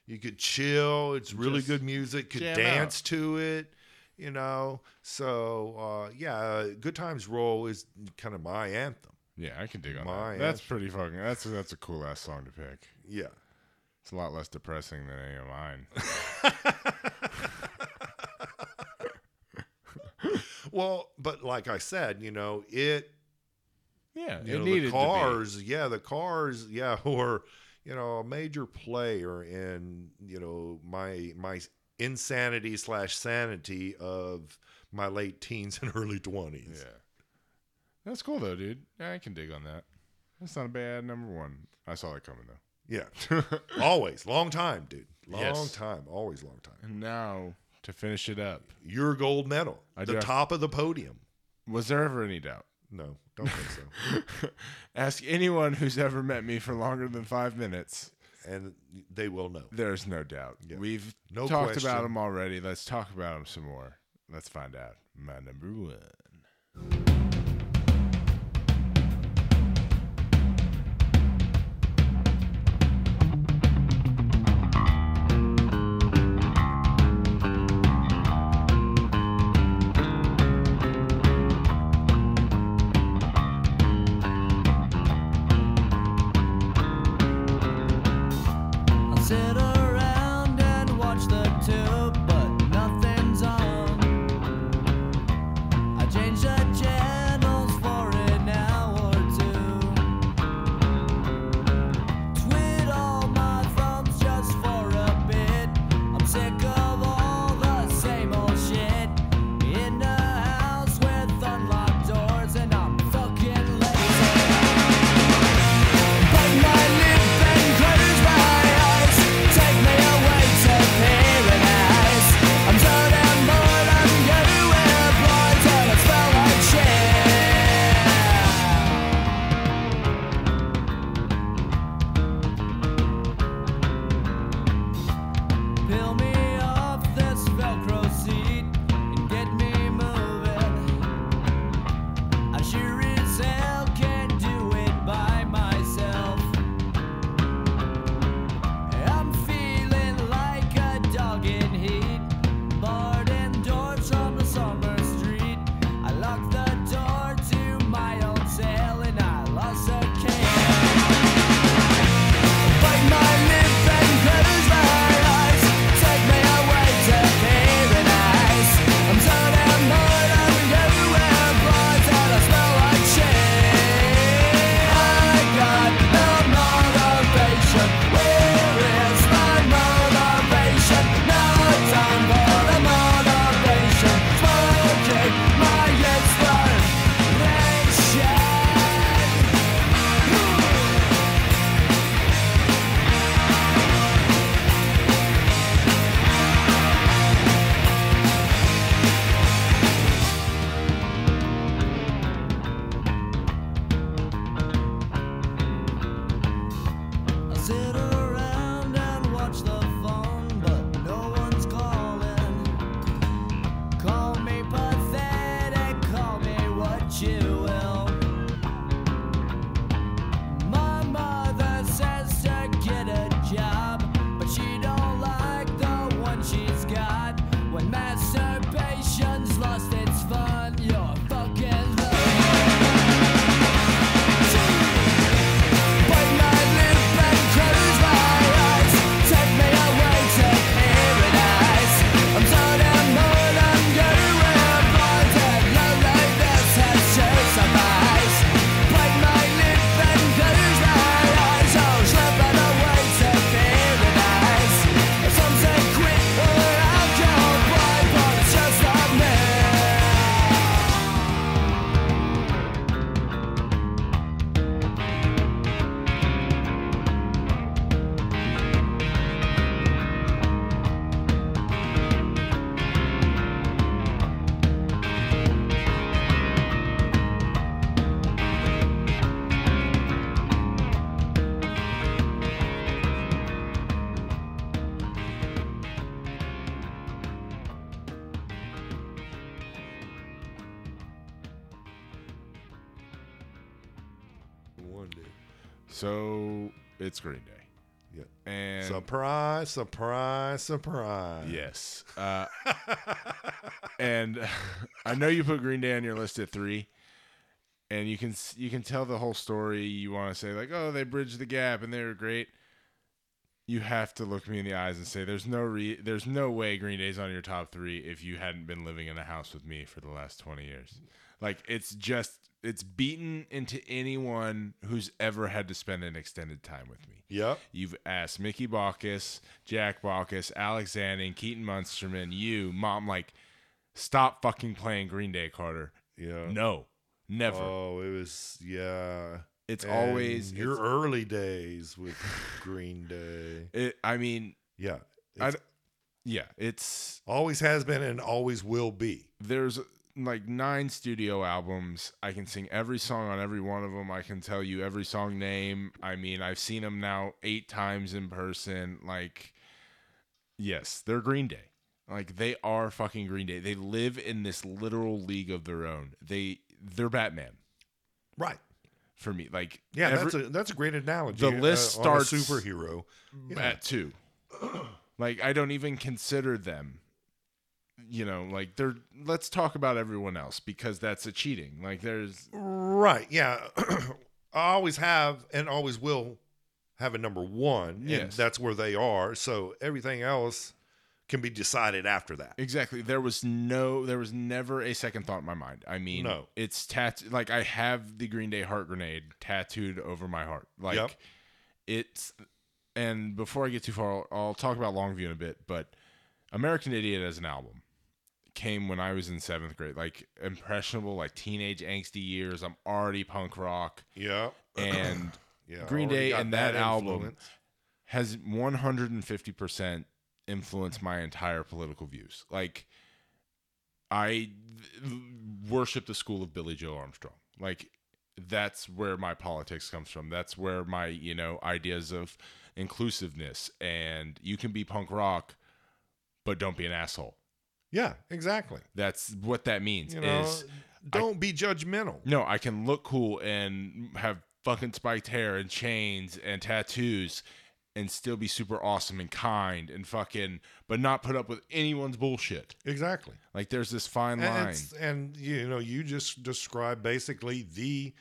You could chill, it's really Just good music, could dance to it, you know. So uh yeah, Good Times Roll is kind of my anthem. Yeah, I can dig on My that. That's pretty fucking. That's that's a cool ass song to pick. Yeah. It's a lot less depressing than any of mine. Well, but like I said, you know, it Yeah, you it know, the cars, yeah, the cars, yeah, were you know a major player in you know my my insanity slash sanity of my late teens and early twenties. Yeah, that's cool though, dude. I can dig on that. That's not a bad number one. I saw that coming though. Yeah, always long time, dude. Long Yes. time, always long time. And now to finish it up, Your gold medal, I the have- top of the podium. was there ever any doubt? No, don't think so. Ask anyone who's ever met me for longer than five minutes. and they will know. There's no doubt. Yeah. We've No talked question. about them already. Let's talk about them some more. Let's find out. My number one. Green Day. Yeah. And Surprise, surprise, surprise. yes. Uh, and I know you put Green Day on your list at three, and you can you can tell the whole story. You want to say like, oh, they bridged the gap and they were great. You have to look me in the eyes and say, there's no re- there's no way Green Day's on your top three if you hadn't been living in a house with me for the last twenty years. Like it's just it's beaten into anyone who's ever had to spend an extended time with me. Yep. You've asked Mickey Baucus, Jack Baucus, Alex Zanning, Keaton Munsterman, you, mom, like, stop fucking playing Green Day, Carter. Yeah. No, never. Oh, it was yeah. it's And always your it's- early days with Green Day. It, I mean, Yeah. I yeah, it's always has been and always will be. there's like nine studio albums. I can sing every song on every one of them. I can tell you every song name. I mean, I've seen them now eight times in person. Like, yes, they're Green Day. Like they are fucking Green Day. They live in this literal league of their own. They they're Batman Right. for me. Like Yeah, every- that's a that's a great analogy. The list uh, on a starts- superhero. Yeah. at two. like I don't even consider them. You know, like they're. Let's talk about everyone else because that's a cheating. Like there's Right. Yeah. I always have and always will have a number one. And Yes. that's where they are. So everything else can be decided after that. exactly. There was no. There was never a second thought in my mind. I mean, No. it's tat. Like I have the Green Day heart grenade tattooed over my heart. Like Yep. it's. And before I get too far, I'll, I'll talk about Longview in a bit. But American Idiot as an album came when I was in seventh grade, like impressionable, like teenage angsty years. I'm already punk rock, Yeah. and Yeah. Green Day and that, album has 150% influenced my entire political views. Like, I worship the school of Billie Joe Armstrong. Like, that's where my politics comes from. That's where my, you know, ideas of inclusiveness and you can be punk rock, but don't be an asshole. Yeah, exactly. That's what that means You know, is don't be judgmental. no, I can look cool and have fucking spiked hair and chains and tattoos and still be super awesome and kind and fucking but not put up with anyone's bullshit. Exactly. Like there's this fine And, line. and you know, you just describe basically the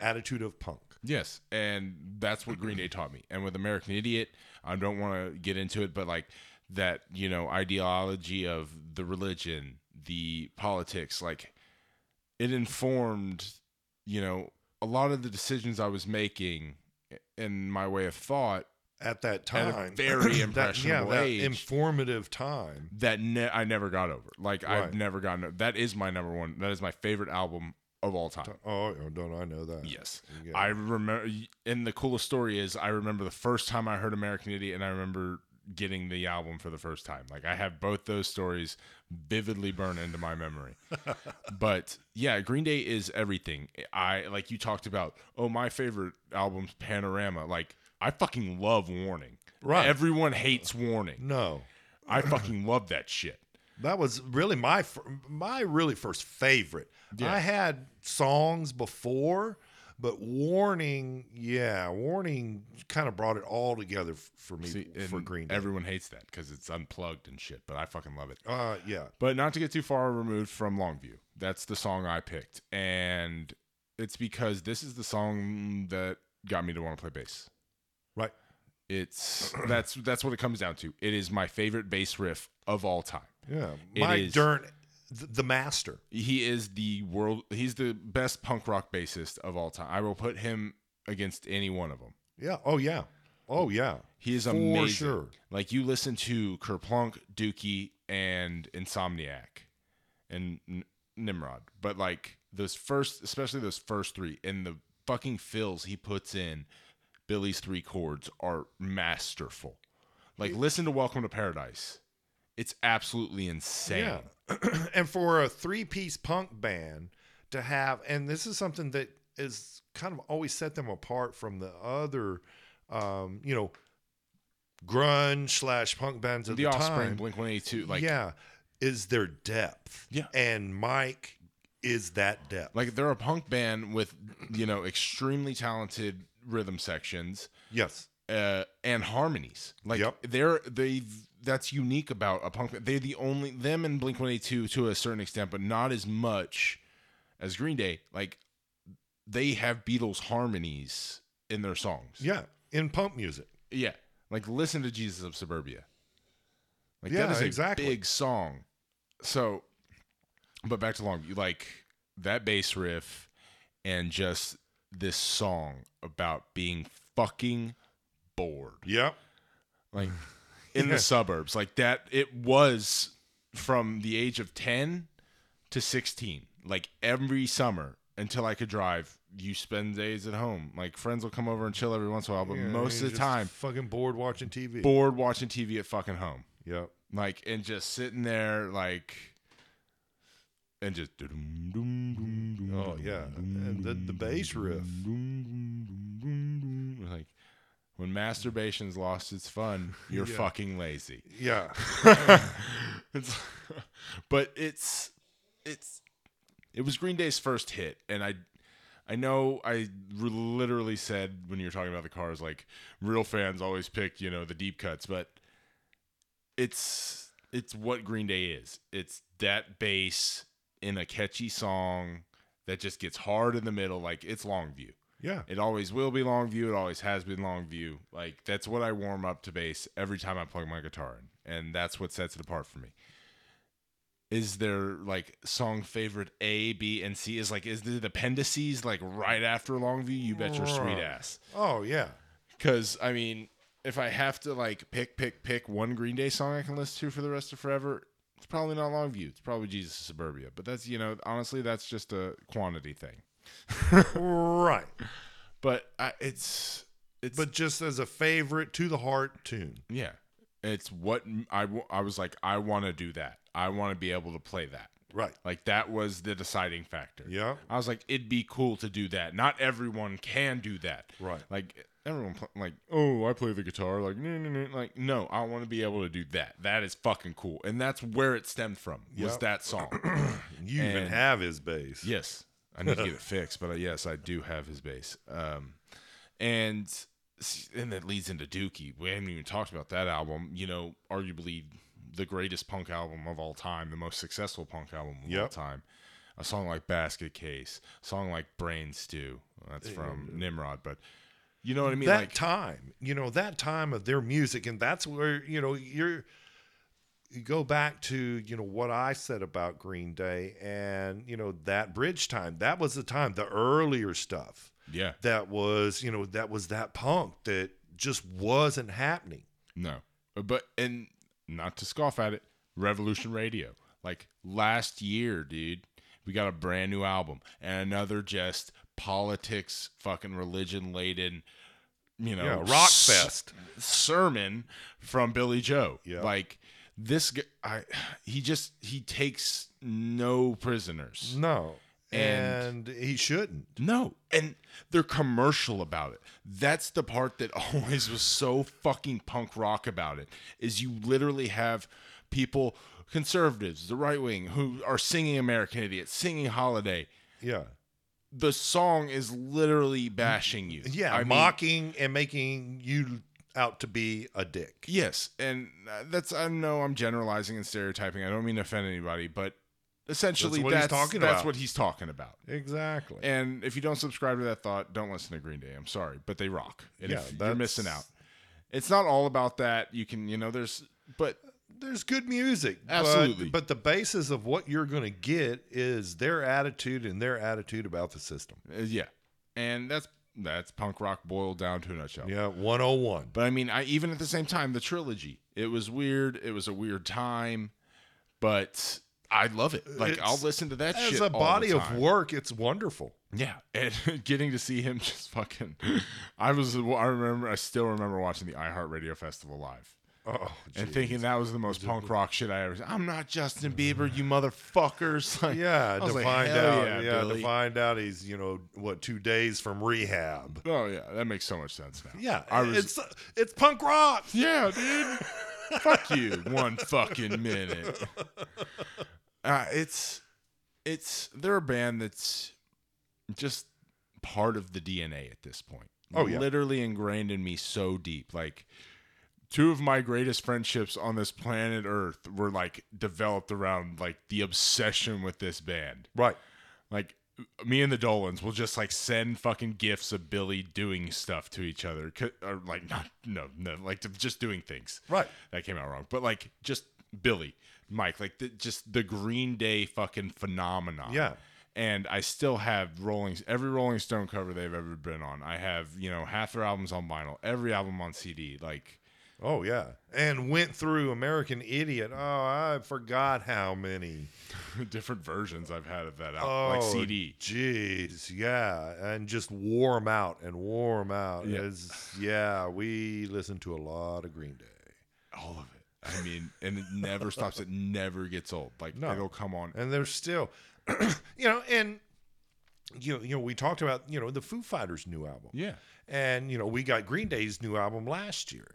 attitude of punk. Yes, and that's what Green Day taught me. And with American Idiot, I don't want to get into it, but like that, you know, ideology of the religion, the politics, like it informed, you know, a lot of the decisions I was making in my way of thought At that At time, a very that, impressionable yeah, that informative time. that ne- I never got over. Like I've never gotten that is my number one. That is my favorite album of all time. Oh, oh don't I know that? Yes. I remember, and the coolest story is I remember the first time I heard American Idiot, and I remember getting the album for the first time. Like I have both those stories vividly burned into my memory. but yeah, Green Day is everything. I like you talked about. Oh, my favorite album's Panorama. Like I fucking love Warning. Right. Everyone hates Warning. No, I fucking love that shit. That was really my my really first favorite. Yeah. I had songs before, but Warning, yeah, Warning kind of brought it all together for me See, for Green Day. Everyone hates that because it's unplugged and shit, but I fucking love it. uh, yeah, But not to get too far removed from Longview. That's the song I picked. And it's because this is the song that got me to want to play bass. right. It's that's that's what it comes down to. It is my favorite bass riff of all time. Yeah, It Mike is. Dirnt, th- the master. He is the world he's the best punk rock bassist of all time. I will put him against any one of them. Yeah. Oh yeah. Oh yeah. He is For amazing. sure. Like you listen to Kerplunk, Dookie, and Insomniac, and N- Nimrod, but like those first, especially those first three, and the fucking fills he puts in Billie's three chords are masterful. Like listen to Welcome to Paradise. It's absolutely insane. Yeah. and for a three piece punk band to have, and this is something that is kind of always set them apart from the other, um, you know, grunge slash punk bands of The the, Offspring, time. Blink One Eighty Two, like yeah, is their depth. Yeah. And Mike is that depth. like they're a punk band with you know extremely talented rhythm sections. yes. Uh, and harmonies. Like Yep. they're they that's unique about a punk. They're the only them and Blink One Eighty Two to a certain extent, but not as much as Green Day. Like they have Beatles harmonies in their songs. Yeah. In punk music. yeah. Like listen to Jesus of Suburbia. Like Yeah, that is a exactly. big song. So, but back to Longview, like that bass riff and just this song about being fucking bored Yep. like in Yeah. the suburbs like that it was from the age of 10 to 16 like every summer until i could drive you spend days at home like friends will come over and chill every once in a while but Yeah, most of the time fucking bored watching TV. bored watching tv at fucking home Yep. like and just sitting there like and just Oh yeah. And the the bass riff. like when masturbation's lost its fun you're Yeah. fucking lazy Yeah. It's, but it's it's it was Green Day's first hit, and I I know I r- literally said when you were talking about the cars, like real fans always pick you know the deep cuts, but it's it's what Green Day is. It's that bass in a catchy song that just gets hard in the middle, like it's Longview. Yeah. It always will be Longview. It always has been Longview. Like that's what I warm up to bass every time I plug my guitar in, and that's what sets it apart for me. Is there like song favorite A, B, and C? Is like is the appendices like right after Longview? You bet your sweet ass. Oh yeah. Because I mean, if I have to like pick, pick, pick one Green Day song I can listen to for the rest of forever, it's probably not Longview. It's probably Jesus of Suburbia. But that's you know honestly that's just a quantity thing. Right. But I, it's it's But just as a favorite to the heart tune. Yeah. It's what I, I was like, I want to do that. I want to be able to play that. Right. Like, that was the deciding factor. Yeah. I was like, it'd be cool to do that. Not everyone can do that. Right. Like, everyone, like, oh, I play the guitar. Like, no, no, no. Like, no, I want to be able to do that. That is fucking cool. And that's where it stemmed from, was Yep. that song. You even have his bass. Yes, I need to get it fixed, but uh, yes, I do have his bass. Um, and and that leads into Dookie. We haven't even talked about that album. You know, arguably the greatest punk album of all time, the most successful punk album of all time. A song like Basket Case, a song like Brain Stew. That's from Nimrod, but you know what I mean. that like time, you know, that time of their music, and that's where you know you're. You go back to you know what I said about Green Day, and you know that bridge time. That was the time, the earlier stuff. yeah, That was you know that was that punk that just wasn't happening. No. Uh, but and not to scoff at it, Revolution Radio. Like last year, dude, we got a brand new album and another just politics, fucking religion laden, you know, Yeah, rock s- fest. sermon from Billie Joe. Yeah. Like this guy, I, he just he takes no prisoners. No, And- and, he shouldn't. No, and they're commercial about it. That's the part that always was so fucking punk rock about it. Is you literally have people conservatives, the right wing, who are singing American Idiot, singing Holiday. Yeah. The song is literally bashing you. Yeah. I mean, mocking and making you out to be a dick. Yes, and uh, that's I know I'm generalizing and stereotyping. I don't mean to offend anybody, but essentially That's what he's talking that's about. what he's talking about. Exactly. And if you don't subscribe to that thought, don't listen to Green Day. I'm sorry, but they rock. And Yeah, if you're missing out. It's not all about that. You can, you know, there's, but There's good music. but- Absolutely. But, the basis of what you're going to get is their attitude and their attitude about the system. uh, yeah, and that's that's punk rock boiled down to a nutshell. Yeah. 101. But I mean, I even at the same time, the trilogy. It was weird. It was a weird time, but I love it. Like It's- I'll listen to that shit As a all the body of time. work, it's wonderful. Yeah, and getting to see him just fucking. I was. I remember. I still remember watching the iHeartRadio Festival live Oh, and thinking that was the most punk rock shit I ever. I'm not Justin Bieber, you motherfuckers. Like, Yeah, to like, find out. yeah, Yeah, to find out he's you know what two days from rehab. Oh yeah, that makes so much sense now. Yeah, I was. it's it's punk rock. yeah, dude. Fuck you. One fucking minute. Uh, it's it's they're a band that's just part of the DNA at this point. Oh, yeah. literally ingrained in me so deep. Like two of my greatest friendships on this planet Earth were like developed around like the obsession with this band. Right. Like me and the Dolans will just like send fucking gifts of Billie doing stuff to each other, or like not no no like just doing things. Right. That came out wrong, but like just Billie, Mike, like the, just the Green Day fucking phenomenon. Yeah. And I still have Rolling every Rolling Stone cover they've ever been on. I have you know half their albums on vinyl, every album on CD. Like Oh yeah, and went through American Idiot. Oh, I forgot how many. different versions I've had of that Oh, album, like oh, CD. Jeez, yeah, and just warm out and warm out. Yeah. As- yeah, we listened to a lot of Green Day, all of it. I mean, and it never stops. It never gets old. Like No. it'll come on. and there's still, you know, and you know, you know, we talked about you know the Foo Fighters' new album. Yeah. and you know we got Green Day's new album last year,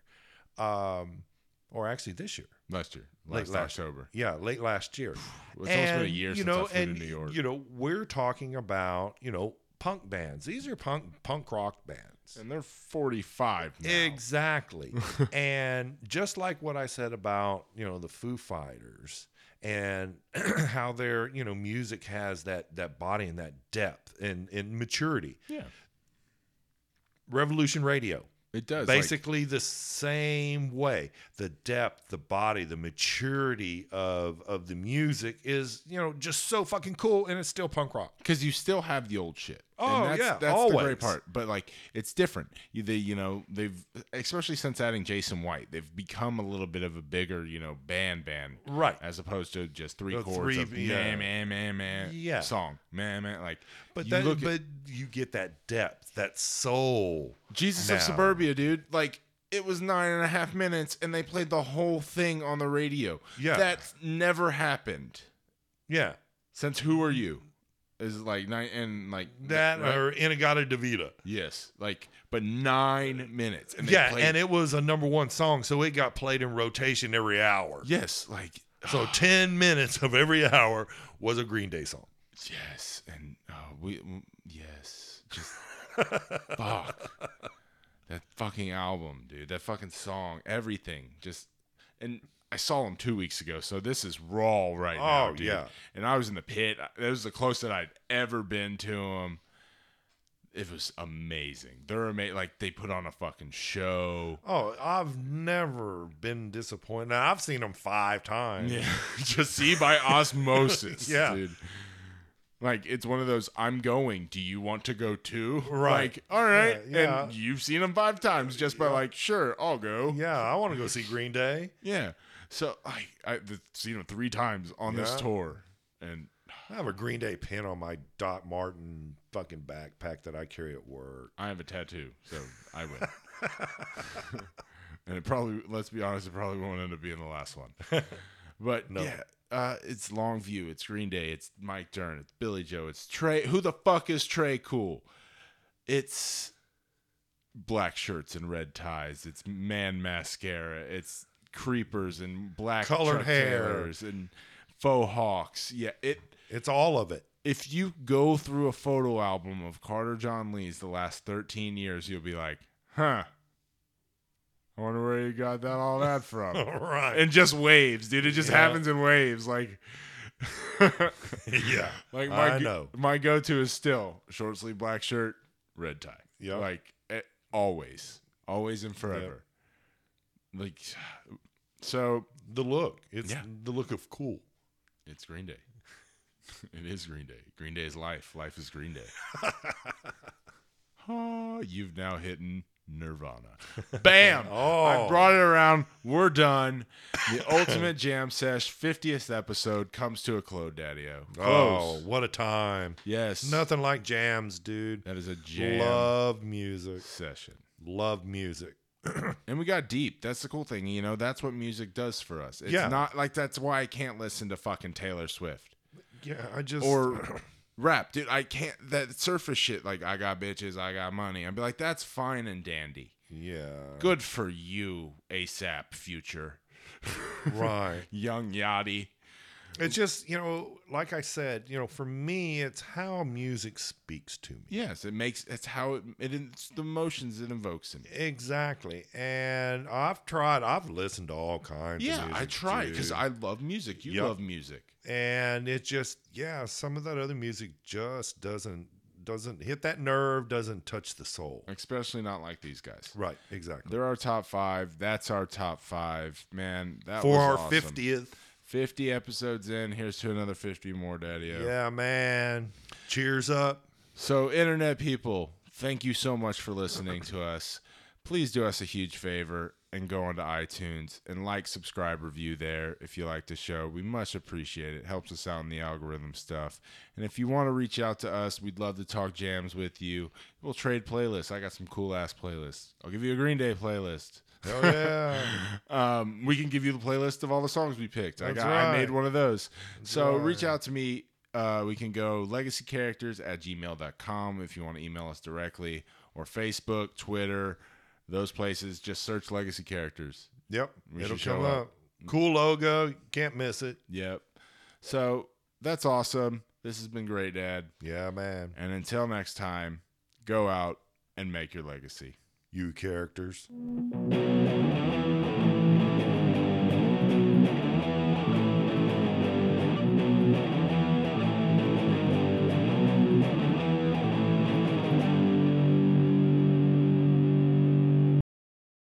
um, or actually this year. Last year, Late last October. Yeah, late last year. It's almost been a year you since know, I flew to and New York. you know, we're talking about you know punk bands. These are punk punk rock bands. And they're 45 now. Exactly. and just like what I said about, you know, the Foo Fighters and how their, you know, music has that that body and that depth and, and maturity. Yeah. Revolution Radio. It does. like- Basically the same way. The depth, the body, the maturity of of the music is, you know, just so fucking cool and it's still punk rock. because you still have the old shit. Oh, and that's, yeah, that's the always. great part. But like, it's different. You, they, you know, they've especially since adding Jason White, they've become a little bit of a bigger, you know, band band, Right. As opposed to just three The chords three- of yeah. man, man, man, man, Yeah. song, man, man. Like, But you that look at but you get that depth, that soul. Jesus now. of Suburbia, dude. Like, it was nine and a half minutes, and they played the whole thing on the radio. Yeah. that's never happened Yeah. since Who Are You? Is like nine and like That right? or In-A-Gadda-Da-Vida. Yes, like but nine minutes. And Yeah, played- and it was a number one song, so it got played in rotation every hour. yes, like So ten minutes of every hour was a Green Day song. yes, and oh, we mm, yes, just fuck that fucking album, dude. That fucking song, everything, just and. I saw him two weeks ago, so this is raw right oh, now, Oh, dude. yeah. And I was in the pit. That was the closest I'd ever been to him. It was amazing. They're amazing. Like they put on a fucking show. Oh, I've never been disappointed. Now, I've seen them five times. Yeah, just see by osmosis. Yeah. dude. Like it's one of those. I'm going. Do you want to go too? Right. Like, all right. Yeah, yeah. And you've seen them five times just by like, sure, I'll go. Yeah, I want to go see Green Day. Yeah. So I I've seen them three times on this tour, and I have a Green Day pin on my Doc Marten fucking backpack that I carry at work. I have a tattoo, so I win. and it probably, let's be honest, it probably won't end up being the last one. But No. yeah, uh, it's Longview, it's Green Day, it's Mike Dirnt, it's Billie Joe, it's Tré. Who the fuck is Tré Cool? It's black shirts and red ties. It's man mascara. It's creepers and black Colored Chuck hair. And faux hawks. Yeah, it. It's all of it. If you go through a photo album of Carter John Lee's the last 13 years, you'll be like, huh. I wonder where you got that all that from. right. and just waves, dude. It just Yeah. happens in waves. Like, yeah. like my I go- know. my go to is still short sleeve black shirt, red tie. Yeah. like eh, always, always and forever. Like, so The look. It's Yeah. the look of cool. it's Green Day. it is Green Day. Green Day is life. Life is Green Day. oh, you've now hit Nirvana. Bam! Oh. I brought it around. We're done. The Ultimate Jam Sesh 50th episode comes to a close, Daddy-O. Oh, what a time. yes. Nothing like jams, dude. That is a jam Love music. session. Love music. And we got deep. That's the cool thing. You know, that's what music does for us. It's Yeah. not like that's why I can't listen to fucking Taylor Swift. Yeah, I just or rap, dude. I can't that surface shit. Like I got bitches, I got money. I'd be like, that's fine and dandy. yeah, Good for you, ASAP Future, right. Young Yachty. It's just you know, like I said, you know, for me, it's how music speaks to me. Yes, it makes it's how it, it it's the emotions it invokes in me. Exactly, and I've tried. I've listened to all kinds. Yeah, I try because. I love music. You Yep. love music. and it just yeah, some of that other music just doesn't doesn't hit that nerve, doesn't touch the soul. Especially not like these guys. Right, exactly. They're our top five. That's our top five. Man, that For was our awesome. fiftieth, 50 episodes in. Here's to another 50 more, Daddy. yeah, man. Cheers up. So, internet people, thank you so much for listening to us. Please do us a huge favor and go onto iTunes and like, subscribe, review there if you like the show. We much appreciate it. Helps us out in the algorithm stuff. And if you want to reach out to us, we'd love to talk jams with you. We'll trade playlists. I got some cool ass playlists. I'll give you a Green Day playlist. Oh yeah. Um, we can give you the playlist of all the songs we picked. I That's got I made one of those. so right. reach out to me. Uh, we can go legacycharacters at gmail.com if you want to email us directly or Facebook, Twitter, those places. Just search legacy characters. Yep, We it'll show come up. up. Cool logo, can't miss it. Yep. So that's awesome. This has been great, Dad. Yeah, man. And until next time, go out and make your legacy. You characters.